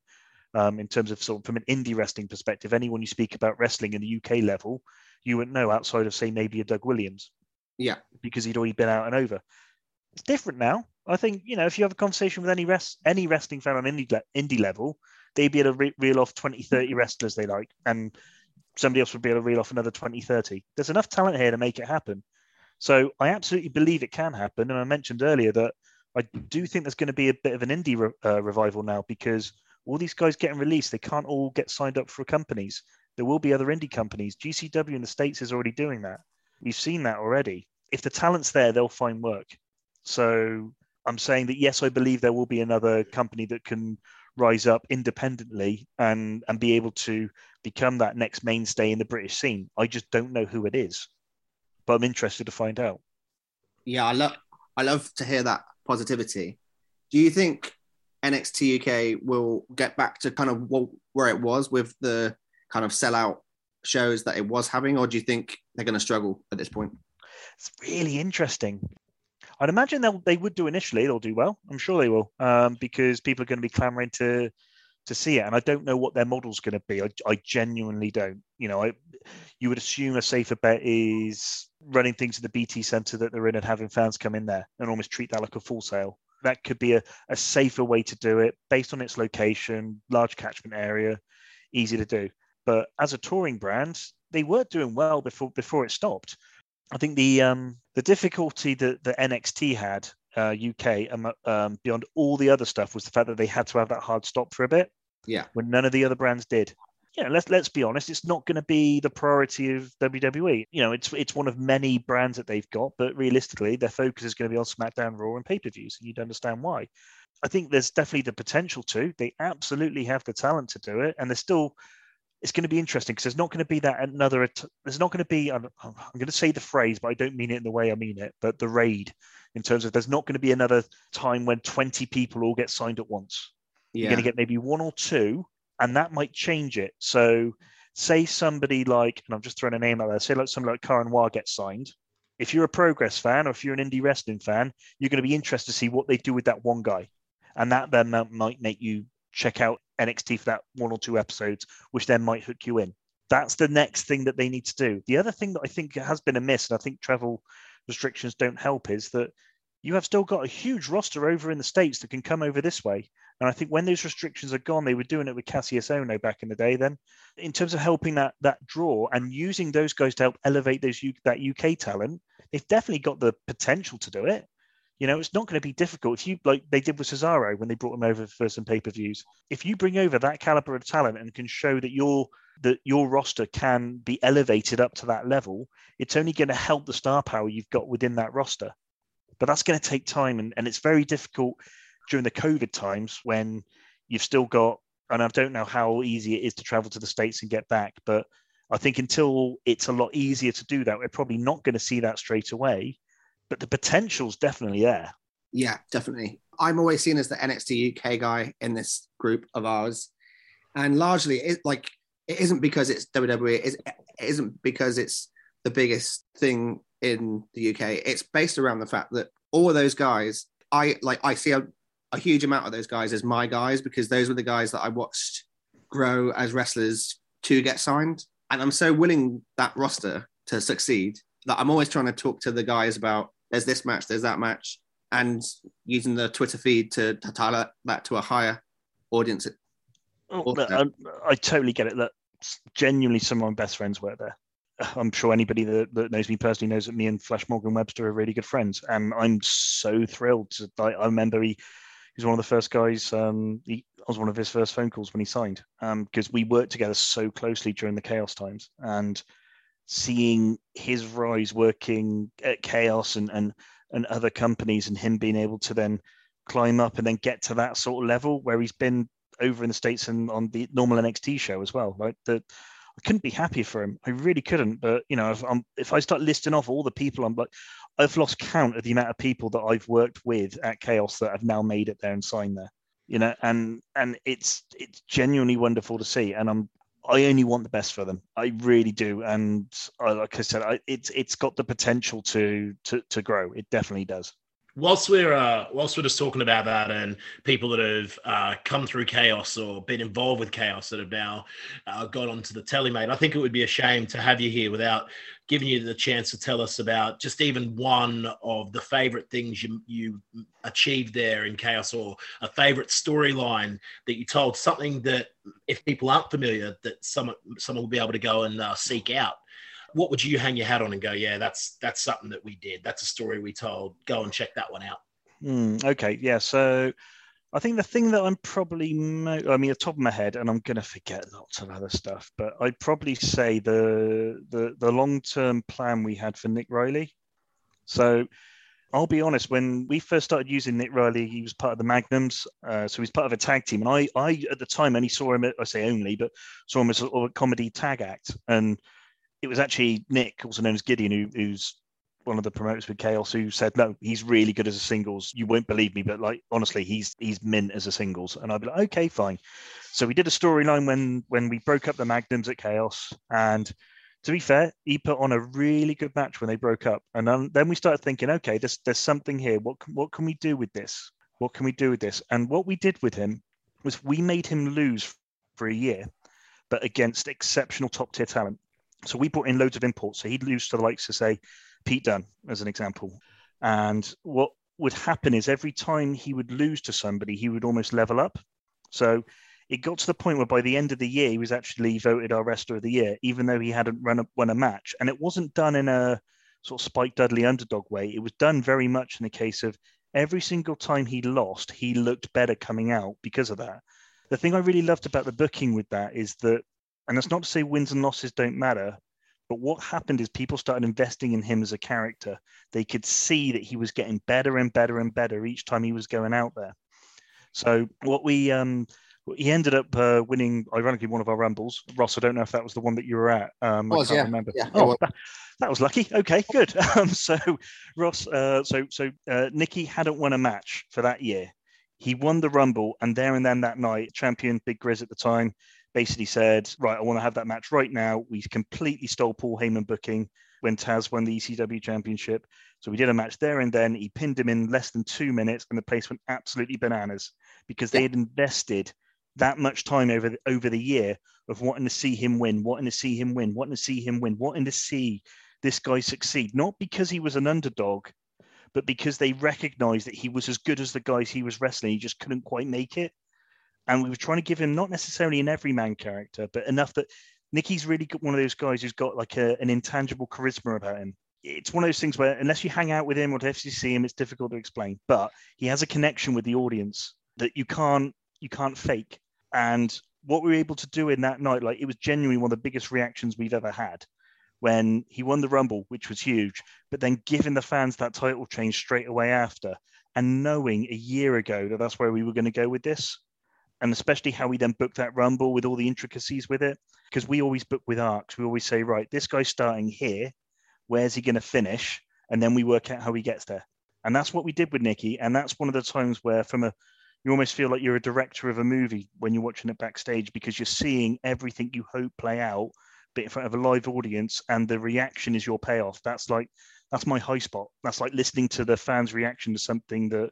um, in terms of sort of from an indie wrestling perspective. Anyone you speak about wrestling in the UK level, you wouldn't know outside of, say, maybe a Doug Williams. Yeah. Because he'd already been out and over. It's different now. I think, you know, if you have a conversation with any rest, any wrestling fan on indie, le- indie level, they'd be able to re- reel off 20, 30 wrestlers they like. And somebody else would be able to reel off another 20, 30. There's enough talent here to make it happen. So I absolutely believe it can happen. And I mentioned earlier that I do think there's going to be a bit of an indie re- uh, revival now because all these guys getting released, they can't all get signed up for companies. There will be other indie companies. GCW in the States is already doing that. We've seen that already. If the talent's there, they'll find work. So I'm saying that yes, I believe there will be another company that can rise up independently and and be able to become that next mainstay in the British scene. I just don't know who it is but I'm interested to find out. Yeah, I love I love to hear that positivity. Do you think NXT UK will get back to kind of what, where it was with the kind of sellout shows that it was having, or do you think they're going to struggle at this point? It's really interesting. I'd imagine they'll they would do initially. They'll do well. I'm sure they will, um, because people are going to be clamoring to to see it. And I don't know what their model's going to be. I, I genuinely don't. You know, I you would assume a safer bet is running things in the BT Centre that they're in and having fans come in there and almost treat that like a Full Sail. That could be a, a safer way to do it based on its location, large catchment area, easy to do. But as a touring brand, they were doing well before before it stopped. I think the um, the difficulty that the NXT had uh, UK um, um, beyond all the other stuff was the fact that they had to have that hard stop for a bit. Yeah. When none of the other brands did Yeah, let's let's be honest, it's not going to be the priority of WWE. You know, it's it's one of many brands that they've got, but realistically, their focus is going to be on SmackDown, Raw, and pay per views, and you'd understand why. I think there's definitely the potential to. They absolutely have the talent to do it, and they're still. It's going to be interesting because there's not going to be that another. There's not going to be. I'm, I'm going to say the phrase, but I don't mean it in the way I mean it. But the raid, in terms of, there's not going to be another time when 20 people all get signed at once. Yeah. You're going to get maybe one or two and that might change it. So, say somebody like, and I'm just throwing a name out there, say like somebody like Cara Noir gets signed. If you're a Progress fan or if you're an indie wrestling fan, you're going to be interested to see what they do with that one guy, and that then might make you check out NXT for that one or two episodes, which then might hook you in. That's the next thing that they need to do. The other thing that I think has been amiss, and I think travel restrictions don't help, is that you have still got a huge roster over in the States that can come over this way. And I think when those restrictions are gone, they were doing it with Kassius Ohno back in the day. Then, in terms of helping that that draw and using those guys to help elevate those that UK talent, they've definitely got the potential to do it. You know, it's not going to be difficult if you like they did with Cesaro when they brought him over for some pay per views. If you bring over that caliber of talent and can show that your that your roster can be elevated up to that level, it's only going to help the star power you've got within that roster. But that's going to take time, and, and it's very difficult during the COVID times when you've still got. And I don't know how easy it is to travel to the states and get back, but I think until it's a lot easier to do that, we're probably not going to see that straight away. But the potential's definitely there. Yeah, definitely. I'm always seen as the NXT UK guy in this group of ours, and largely it like it isn't because it's WWE. It isn't- it isn't because it's the biggest thing in the UK. It's based around the fact that all of those guys, I like. I see a, a huge amount of those guys as my guys because those were the guys that I watched grow as wrestlers to get signed, and I'm so willing that roster to succeed that I'm always trying to talk to the guys about there's this match, there's that match, and using the Twitter feed to, to tie that, to a higher audience. Oh, look, I, I totally get it. That genuinely some of my best friends work there. I'm sure anybody that, that knows me personally knows that me and Flash Morgan Webster are really good friends, and I'm so thrilled. To, like, I remember he, he was one of the first guys. Um, he, I was one of his first phone calls when he signed, because we worked together so closely during the chaos times, and seeing his rise working at chaos and and and other companies, and him being able to then climb up and then get to that sort of level where he's been over in the states and on the normal NXT show as well. Like the, I couldn't be happy for him. I really couldn't. But you know, if, I'm, if I start listing off all the people, I'm like, I've lost count of the amount of people that I've worked with at Chaos that have now made it there and signed there. You know, and and it's it's genuinely wonderful to see. And I'm I only want the best for them. I really do. And I, like I said, I, it's it's got the potential to to to grow. It definitely does. Whilst we're uh, whilst we're just talking about that and people that have uh, come through chaos or been involved with chaos that have now uh, got onto the telly, mate, I think it would be a shame to have you here without giving you the chance to tell us about just even one of the favorite things you you achieved there in chaos or a favorite storyline that you told. Something that if people aren't familiar, that someone someone will be able to go and uh, seek out what would you hang your hat on and go, yeah, that's that's something that we did. That's a story we told. Go and check that one out. Hmm, okay, yeah. So I think the thing that I'm probably, mo- I mean, at the top of my head, and I'm going to forget lots of other stuff, but I'd probably say the the the long term plan we had for Nick Riley. So I'll be honest, when we first started using Nick Riley, he was part of the Magnums, uh, so he's part of a tag team, and I I at the time only saw him, I say only, but saw him as a, a comedy tag act, and it was actually Nick, also known as Gideon, who, who's one of the promoters with Chaos, who said, "No, he's really good as a singles. You won't believe me, but like honestly, he's he's mint as a singles." And I'd be like, "Okay, fine." So we did a storyline when when we broke up the Magnums at Chaos, and to be fair, he put on a really good match when they broke up. And then, then we started thinking, "Okay, there's there's something here. What can, what can we do with this? What can we do with this?" And what we did with him was we made him lose for a year, but against exceptional top tier talent. So we brought in loads of imports. So he'd lose to the likes of say Pete Dunne as an example. And what would happen is every time he would lose to somebody, he would almost level up. So it got to the point where by the end of the year, he was actually voted our wrestler of the year, even though he hadn't run a, won a match. And it wasn't done in a sort of Spike Dudley underdog way. It was done very much in the case of every single time he lost, he looked better coming out because of that. The thing I really loved about the booking with that is that, and that's not to say wins and losses don't matter, but what happened is people started investing in him as a character. They could see that he was getting better and better and better each time he was going out there. So what we um he ended up uh, winning, ironically, one of our rumbles. Ross, I don't know if that was the one that you were at. Um, Was, I can't yeah. remember. Yeah, oh, was. that, that was lucky. Okay, good. Um, so Ross, uh, so so uh, Nicky hadn't won a match for that year. He won the rumble, and there and then that night, champion Big Grizz at the time basically said, "Right, I want to have that match right now." We completely stole Paul Heyman booking when Taz won the ECW championship. So we did a match there and then. He pinned him in less than two minutes, and the place went absolutely bananas because they had invested that much time over the, over the year of wanting to see him win, wanting to see him win, wanting to see him win, wanting to see this guy succeed, not because he was an underdog, but because they recognized that he was as good as the guys he was wrestling. He just couldn't quite make it. And we were trying to give him not necessarily an everyman character, but enough that Nicky's really one of those guys who's got like a, an intangible charisma about him. It's one of those things where unless you hang out with him or if you see him, it's difficult to explain. But he has a connection with the audience that you can't you can't fake. And what we were able to do in that night, like it was genuinely one of the biggest reactions we've ever had when he won the Rumble, which was huge, but then giving the fans that title change straight away after, and knowing a year ago that that's where we were going to go with this, and especially how we then book that Rumble with all the intricacies with it, because we always book with arcs. We always say, right, this guy's starting here, where's he going to finish, and then we work out how he gets there, and that's what we did with Nikki, and that's one of the times where from a you almost feel like you're a director of a movie when you're watching it backstage because you're seeing everything you hope play out but in front of a live audience and the reaction is your payoff. That's like that's my high spot. That's like listening to the fans reaction to something that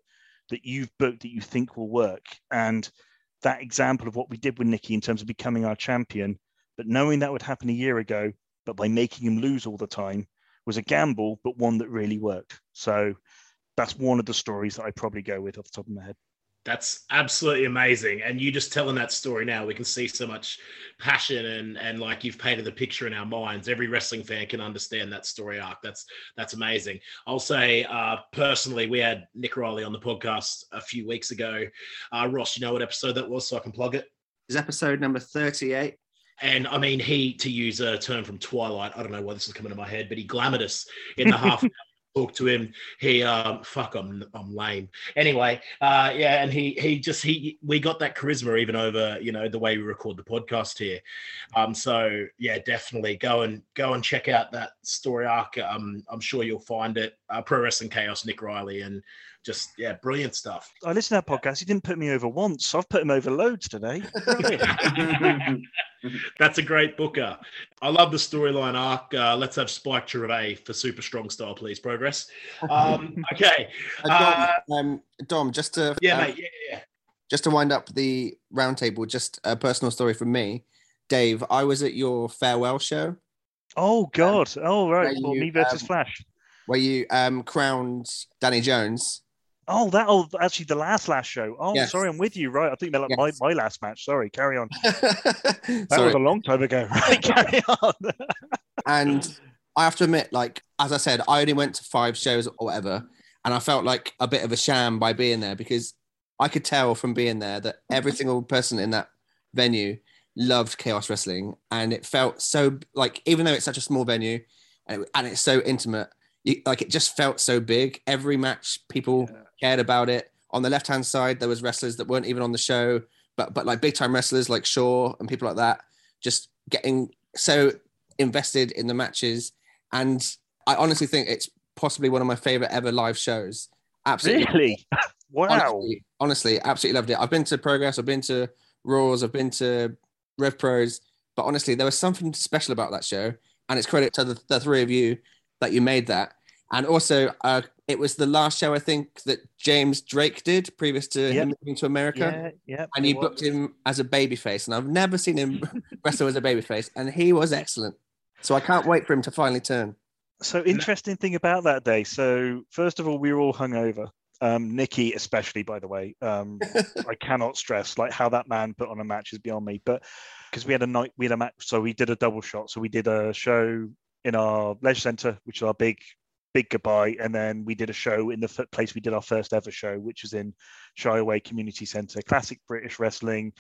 that you've booked that you think will work. And that example of what we did with Nicky in terms of becoming our champion but knowing that would happen a year ago but by making him lose all the time was a gamble but one that really worked. So that's one of the stories that I probably go with off the top of my head That's absolutely amazing. And you just telling that story now, we can see so much passion and and like you've painted the picture in our minds. Every wrestling fan can understand that story arc. That's that's amazing. I'll say uh, personally, we had Nick Riley on the podcast a few weeks ago. Uh, Ross, you know what episode that was, so I can plug it. Is episode number 38. And I mean, he, to use a term from Twilight, I don't know why this is coming to my head, but he glamored us in the half talk to him. He um fuck I'm I'm lame. Anyway, uh yeah, and he he just he we got that charisma even over, you know, the way we record the podcast here. Um so yeah, definitely go and go and check out that story arc. Um I'm sure you'll find it. Uh, Pro Wrestling Chaos, Nick Riley, and just yeah, brilliant stuff. I listened to that podcast. He didn't put me over once. So I've put him over loads today. That's a great booker. I love the storyline arc. Uh, let's have Spike Gervais for Super Strong Style, please. Progress. Um, okay. Uh, Uh, Dom, um, Dom, just to yeah, uh, mate. Yeah, yeah. just to wind up the roundtable, just a personal story from me. Dave, I was at your farewell show oh God. Oh right. Well, you, me versus um, Flash. where you um, crowned Danny Jones. Oh, that. Oh, actually, the last last show. Oh, Yes. sorry, I'm with you. Right. I think they're like Yes. my, my last match. Sorry. Carry on. That Sorry. was a long time ago. Right. Carry on. and I have to admit, like as I said, I only went to five shows or whatever, and I felt like a bit of a sham by being there because I could tell from being there that every single person in that venue loved chaos wrestling, and it felt so like even though it's such a small venue and, it- and it's so intimate, you, like it just felt so big. Every match, people cared about it. On the left hand side, there was wrestlers that weren't even on the show, but but like big time wrestlers like Shaw and people like that, just getting so invested in the matches. And I honestly think it's possibly one of my favorite ever live shows. Absolutely. really? wow. Honestly, honestly, absolutely loved it. I've been to Progress, I've been to Raws, I've been to Rev Pros, but honestly, there was something special about that show. And it's credit to the, the three of you that you made that. And also, uh, it was the last show I think that James Drake did previous to Yep. him moving to America. Yeah. Yeah. And you was. booked him as a babyface, and I've never seen him wrestle as a babyface, and he was excellent. So I can't wait for him to finally turn. So interesting thing about that day. So first of all, we were all hungover. Um, Nikki, especially, by the way. Um, I cannot stress like how that man put on a match is beyond me. But because we had a night, we had a match, so we did a double shot. So we did a show in our leisure centre, which is our big, big goodbye, and then we did a show in the f- place we did our first ever show, which was in Shireaway Community Centre, classic British wrestling,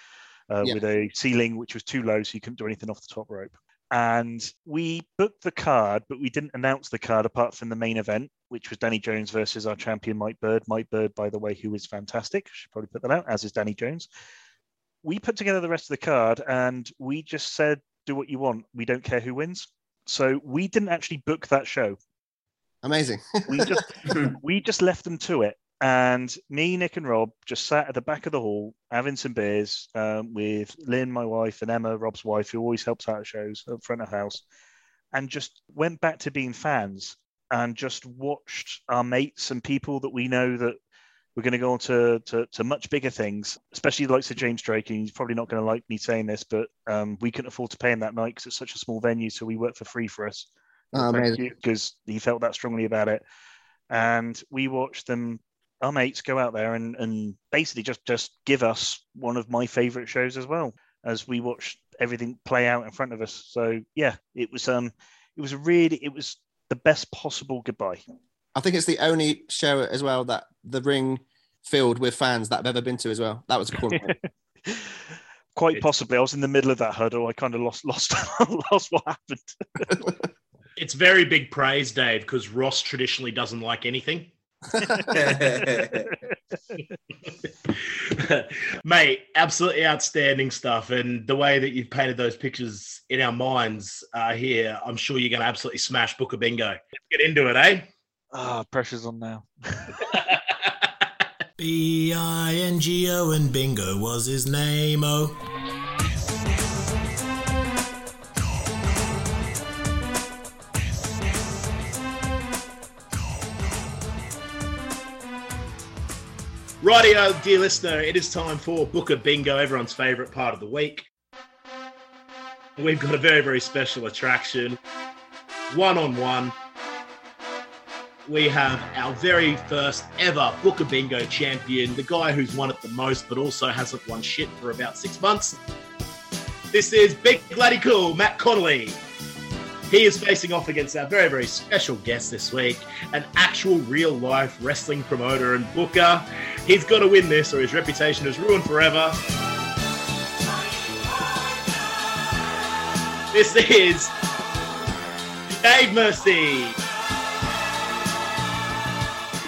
uh, Yeah. with a ceiling which was too low, so you couldn't do anything off the top rope. And we booked the card, but we didn't announce the card apart from the main event, which was Danny Jones versus our champion Mike Bird. Mike Bird, by the way, who is fantastic. Should probably put that out, as is Danny Jones. We put together the rest of the card and we just said, do what you want. We don't care who wins. So we didn't actually book that show. Amazing. We just we just left them to it. And me, Nick, and Rob just sat at the back of the hall having some beers um, with Lynn, my wife, and Emma, Rob's wife, who always helps out at shows at front of house, and just went back to being fans and just watched our mates and people that we know that we're going to go on to, to, to much bigger things, especially the likes of James Drake. And he's probably not going to like me saying this, but um, we couldn't afford to pay him that night because it's such a small venue. So we worked for free for us. Oh, amazing. Because he felt that strongly about it. And we watched them, our mates, go out there and, and basically just, just give us one of my favorite shows as well as we watched everything play out in front of us. So yeah, it was um it was really it was the best possible goodbye. I think it's the only show as well that the ring filled with fans that I've ever been to as well. That was a cool. Quite possibly, I was in the middle of that hurdle. I kind of lost lost lost what happened. It's very big praise, Dave, because Ross traditionally doesn't like anything. Mate, absolutely outstanding stuff. And the way that you've painted those pictures in our minds uh, here, I'm sure you're going to absolutely smash Booker Bingo. Let's get into it, eh? Ah, pressure's on now. B I N G O and Bingo was his name, oh. Rightio, dear listener, it is time for Booker Bingo, everyone's favourite part of the week. We've got a very, very special attraction. One on one. We have our very first ever Booker Bingo champion, the guy who's won it the most, but also hasn't won shit for about six months. This is Big Bloody Cool, Matt Connolly. He is facing off against our very, very special guest this week, an actual real life wrestling promoter and booker. He's got to win this or his reputation is ruined forever. This is Dave Mercy.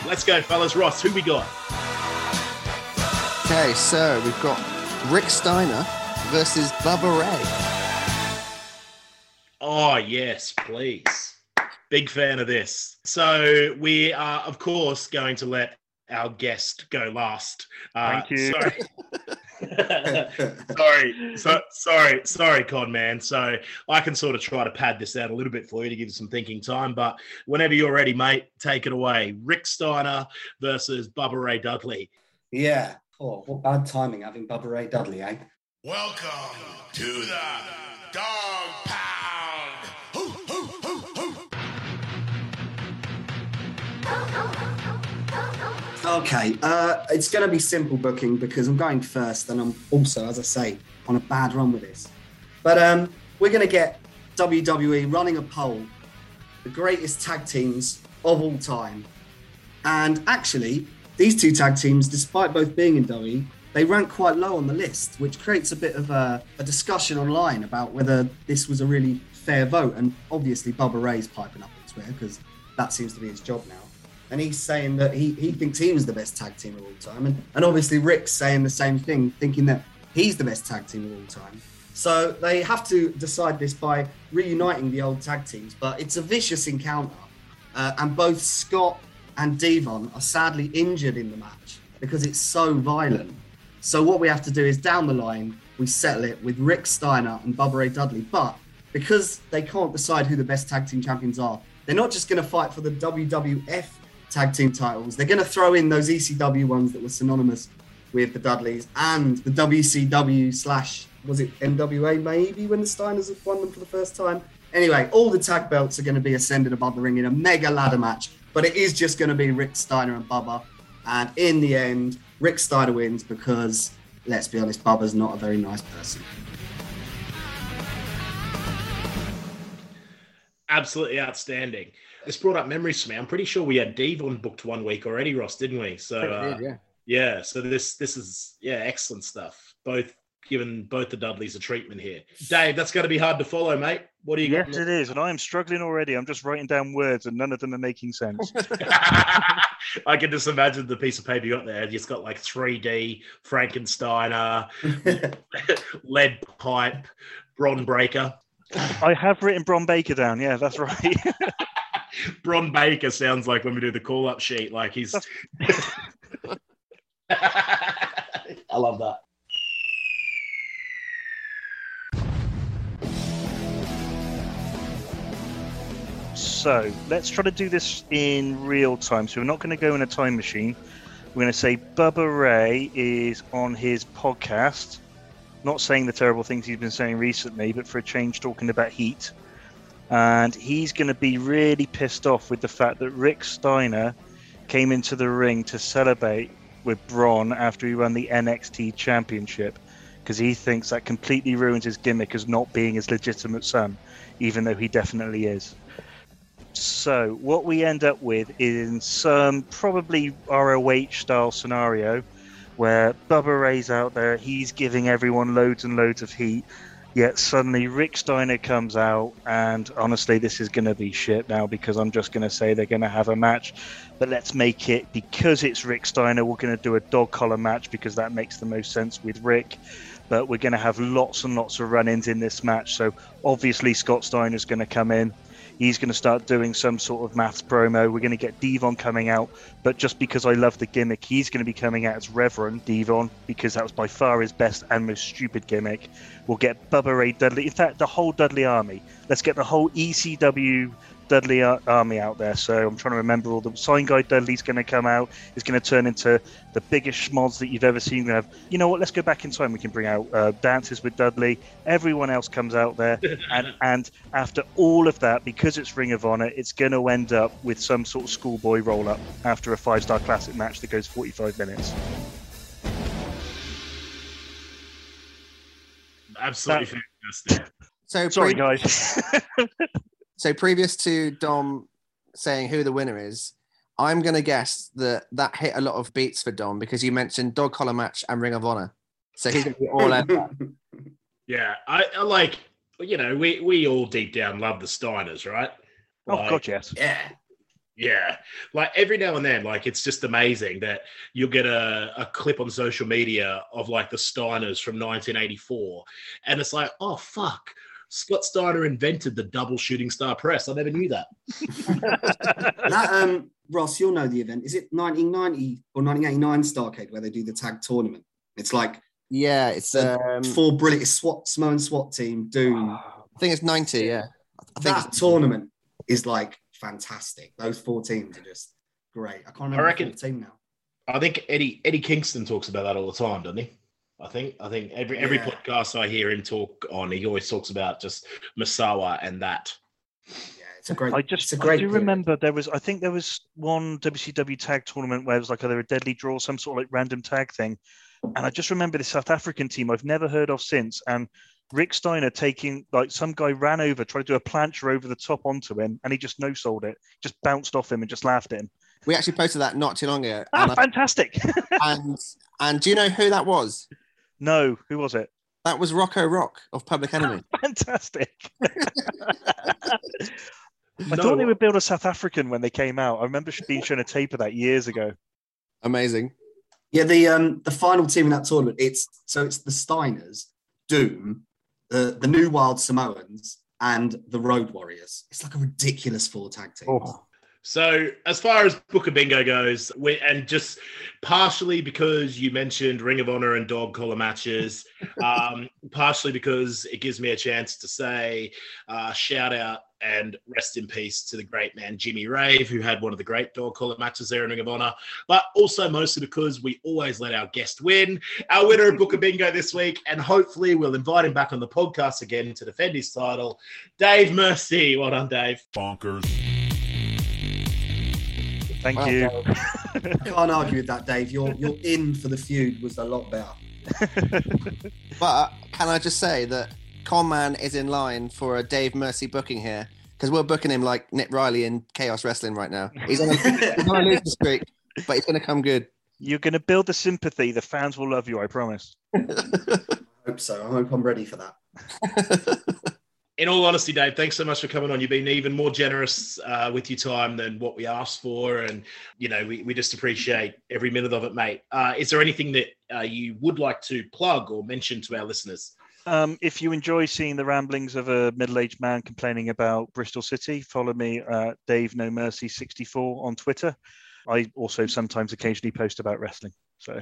Let's go, fellas. Ross, who we got? okay, so we've got Rick Steiner versus Bubba Ray. Oh, yes, please. Big fan of this. So, we are, of course, going to let our guest go last. Uh, Thank you. Sorry. sorry, so, sorry, sorry, Con man. So I can sort of try to pad this out a little bit for you to give you some thinking time. But whenever you're ready, mate, take it away. Rick Steiner versus Bubba Ray Dudley. yeah. Oh, what bad timing having Bubba Ray Dudley, eh? Welcome to the Dog Okay, uh, it's going to be simple booking because I'm going first, and I'm also, as I say, on a bad run with this. But um, we're going to get WWE running a poll, the greatest tag teams of all time. And actually, these two tag teams, despite both being in WWE, they rank quite low on the list, which creates a bit of a, a discussion online about whether this was a really fair vote. And obviously, Bubba Ray's piping up Twitter because that seems to be his job now. And he's saying that he, he thinks he was the best tag team of all time. And, and obviously, Rick's saying the same thing, thinking that he's the best tag team of all time. So they have to decide this by reuniting the old tag teams. But it's a vicious encounter. Uh, and both Scott and Devon are sadly injured in the match because it's so violent. So what we have to do is down the line, we settle it with Rick Steiner and Bubba Ray Dudley. But because they can't decide who the best tag team champions are, they're not just going to fight for the WWF tag team titles. They're going to throw in those ECW ones that were synonymous with the Dudleys and the WCW slash was it NWA maybe when the Steiners had won them for the first time. Anyway, all the tag belts are going to be ascended above the ring in a mega ladder match, but it is just going to be Rick Steiner and Bubba. And in the end, Rick Steiner wins because, let's be honest, Bubba's not a very nice person. Absolutely outstanding. This brought up memories for me. I'm pretty sure we had Devon booked one week already, Ross, didn't we? So uh, yeah. yeah, so this this is yeah, excellent stuff. Both given both the Dudleys a treatment here. Dave, that's going to be hard to follow, mate. What do you Yes, got? it is, and I am struggling already. I'm just writing down words, and none of them are making sense. I can just imagine the piece of paper you got there. It's got like 3D Frankensteiner, lead pipe, Bron Breakker. I have written Bron Baker down. Yeah, that's right. Bron Baker sounds like when we do the call up sheet. Like he's. I love that. So let's try to do this in real time. So we're not going to go in a time machine. We're going to say Bubba Ray is on his podcast, not saying the terrible things he's been saying recently, but for a change, talking about heat. And he's going to be really pissed off with the fact that Rick Steiner came into the ring to celebrate with Bron after he won the NXT Championship because he thinks that completely ruins his gimmick as not being his legitimate son, even though he definitely is. So, what we end up with is some probably ROH style scenario where Bubba Ray's out there, he's giving everyone loads and loads of heat, yet suddenly Rick Steiner comes out, and honestly, this is going to be shit now because I'm just going to say they're going to have a match, but let's make it because it's Rick Steiner, we're going to do a dog collar match because that makes the most sense with Rick. But we're going to have lots and lots of run ins in this match. So obviously, Scott Steiner is going to come in. He's going to start doing some sort of maths promo. We're going to get Devon coming out, but just because I love the gimmick, he's going to be coming out as Reverend Devon because that was by far his best and most stupid gimmick. We'll get Bubba Ray Dudley. In fact, the whole Dudley Army. Let's get the whole ECW Dudley Army out there. So I'm trying to remember all the sign guy Dudley's going to come out. Is going to turn into the biggest schmoz that you've ever seen. We have, you know what? Let's go back in time. We can bring out uh, dances with Dudley. Everyone else comes out there, and and after all of that, because it's Ring of Honor, it's going to end up with some sort of schoolboy roll up after a five star classic match that goes 45 minutes. Absolutely fantastic. So Sorry, pre- guys. So previous to Dom saying who the winner is, I'm going to guess that that hit a lot of beats for Dom because you mentioned Dog Collar Match and Ring of Honor. So he's going to be all out. Yeah, I, I like. You know, we we all deep down love the Steiners, right? oh Like, God, yes. Yeah. Yeah, like every now and then, like it's just amazing that you'll get a, a clip on social media of like the Steiners from 1984, and it's like, oh fuck, Scott Steiner invented the double shooting star press. I never knew that. that um Ross, you'll know the event. Is it 1990 or 1989 Starcade where they do the tag tournament? It's like Yeah, it's. Um, four brilliant it's SWAT Samoan SWAT team Doom. I think it's 90. Yeah, I think that tournament is like fantastic. Those four teams are just great. I can't remember I reckon- the team now. I think Eddie Eddie Kingston talks about that all the time, doesn't he? I think I think every every Yeah. podcast I hear him talk on, he always talks about just Misawa and that. Yeah, it's a great. I it's just a I great. do period. remember there was I think there was one WCW tag tournament where it was like either a deadly draw, some sort of like random tag thing, and I just remember the South African team I've never heard of since, and Rick Steiner taking like some guy ran over, tried to do a plancha over the top onto him, and he just no sold it, just bounced off him and just laughed at him. we actually posted that not too long ago. Ah, And, I- fantastic! and and do you know who that was? No, who was it? That was Rocco Rock of Public Enemy. Fantastic. I No, thought they would build a South African when they came out. I remember being shown a tape of that years ago. Amazing. Yeah, the um the final team in that tournament. It's so it's the Steiners, Doom, the the New Wild Samoans, and the Road Warriors. It's like a ridiculous four tag teams. Oh. So, as far as Booker Bingo goes, we, and just partially because you mentioned Ring of Honor and dog collar matches, um, partially because it gives me a chance to say uh, shout out and rest in peace to the great man Jimmy Rave, who had one of the great dog collar matches there in Ring of Honor, but also mostly because we always let our guest win. Our winner of Booker Bingo this week, and hopefully we'll invite him back on the podcast again to defend his title, Dave Mercy. Well done, Dave. Bonkers. Thank Well you. Can't argue with that, Dave. Your your in for the feud was a lot better. But uh, can I just say that Conman is in line for a Dave Mercy booking here because we're booking him like Nick Riley in Chaos Wrestling right now. He's on a, he's on a losing streak, but he's going to come good. You're going to build the sympathy. The fans will love you. I promise. I hope so. I hope I'm ready for that. In all honesty, Dave, thanks so much for coming on. You've been even more generous uh, with your time than what we asked for, and you know we, we just appreciate every minute of it, mate. Uh, is there anything that uh, you would like to plug or mention to our listeners? Um, if you enjoy seeing the ramblings of a middle-aged man complaining about Bristol City, follow me, uh, Dave No Mercy 64 on Twitter. I also sometimes occasionally post about wrestling. So,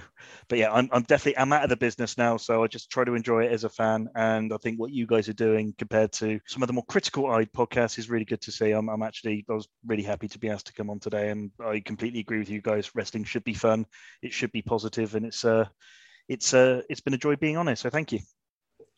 but yeah, I'm, I'm definitely I'm out of the business now, so I just try to enjoy it as a fan. And I think what you guys are doing compared to some of the more critical-eyed podcasts is really good to see. I'm, I'm actually I was really happy to be asked to come on today, and I completely agree with you guys. Wrestling should be fun, it should be positive, and it's uh it's uh it's been a joy being on it. So thank you.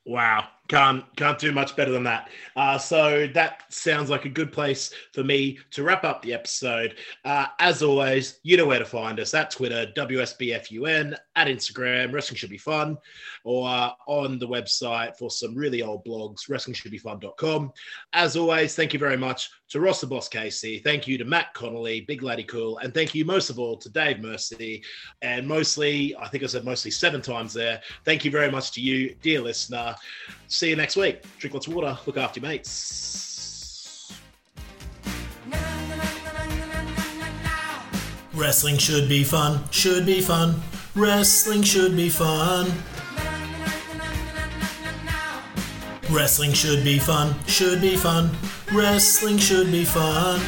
Wow, can't can't do much better than that. Uh, so that sounds like a good place for me to wrap up the episode. Uh, as always, you know where to find us at Twitter, WSBFUN, at Instagram, Wrestling Should Be Fun, or uh, on the website for some really old blogs, WrestlingShouldBeFun.com. As always, thank you very much to Ross the Boss Casey. Thank you to Matt Connolly, Big Laddie Cool, and thank you most of all to Dave Mercy. And mostly, I think I said mostly seven times there. Thank you very much to you, dear listener. See you next week. Drink lots of water. Look after your mates. Wrestling should be fun, should be fun. Wrestling should be fun. Wrestling should be fun, should be fun. Wrestling should be fun.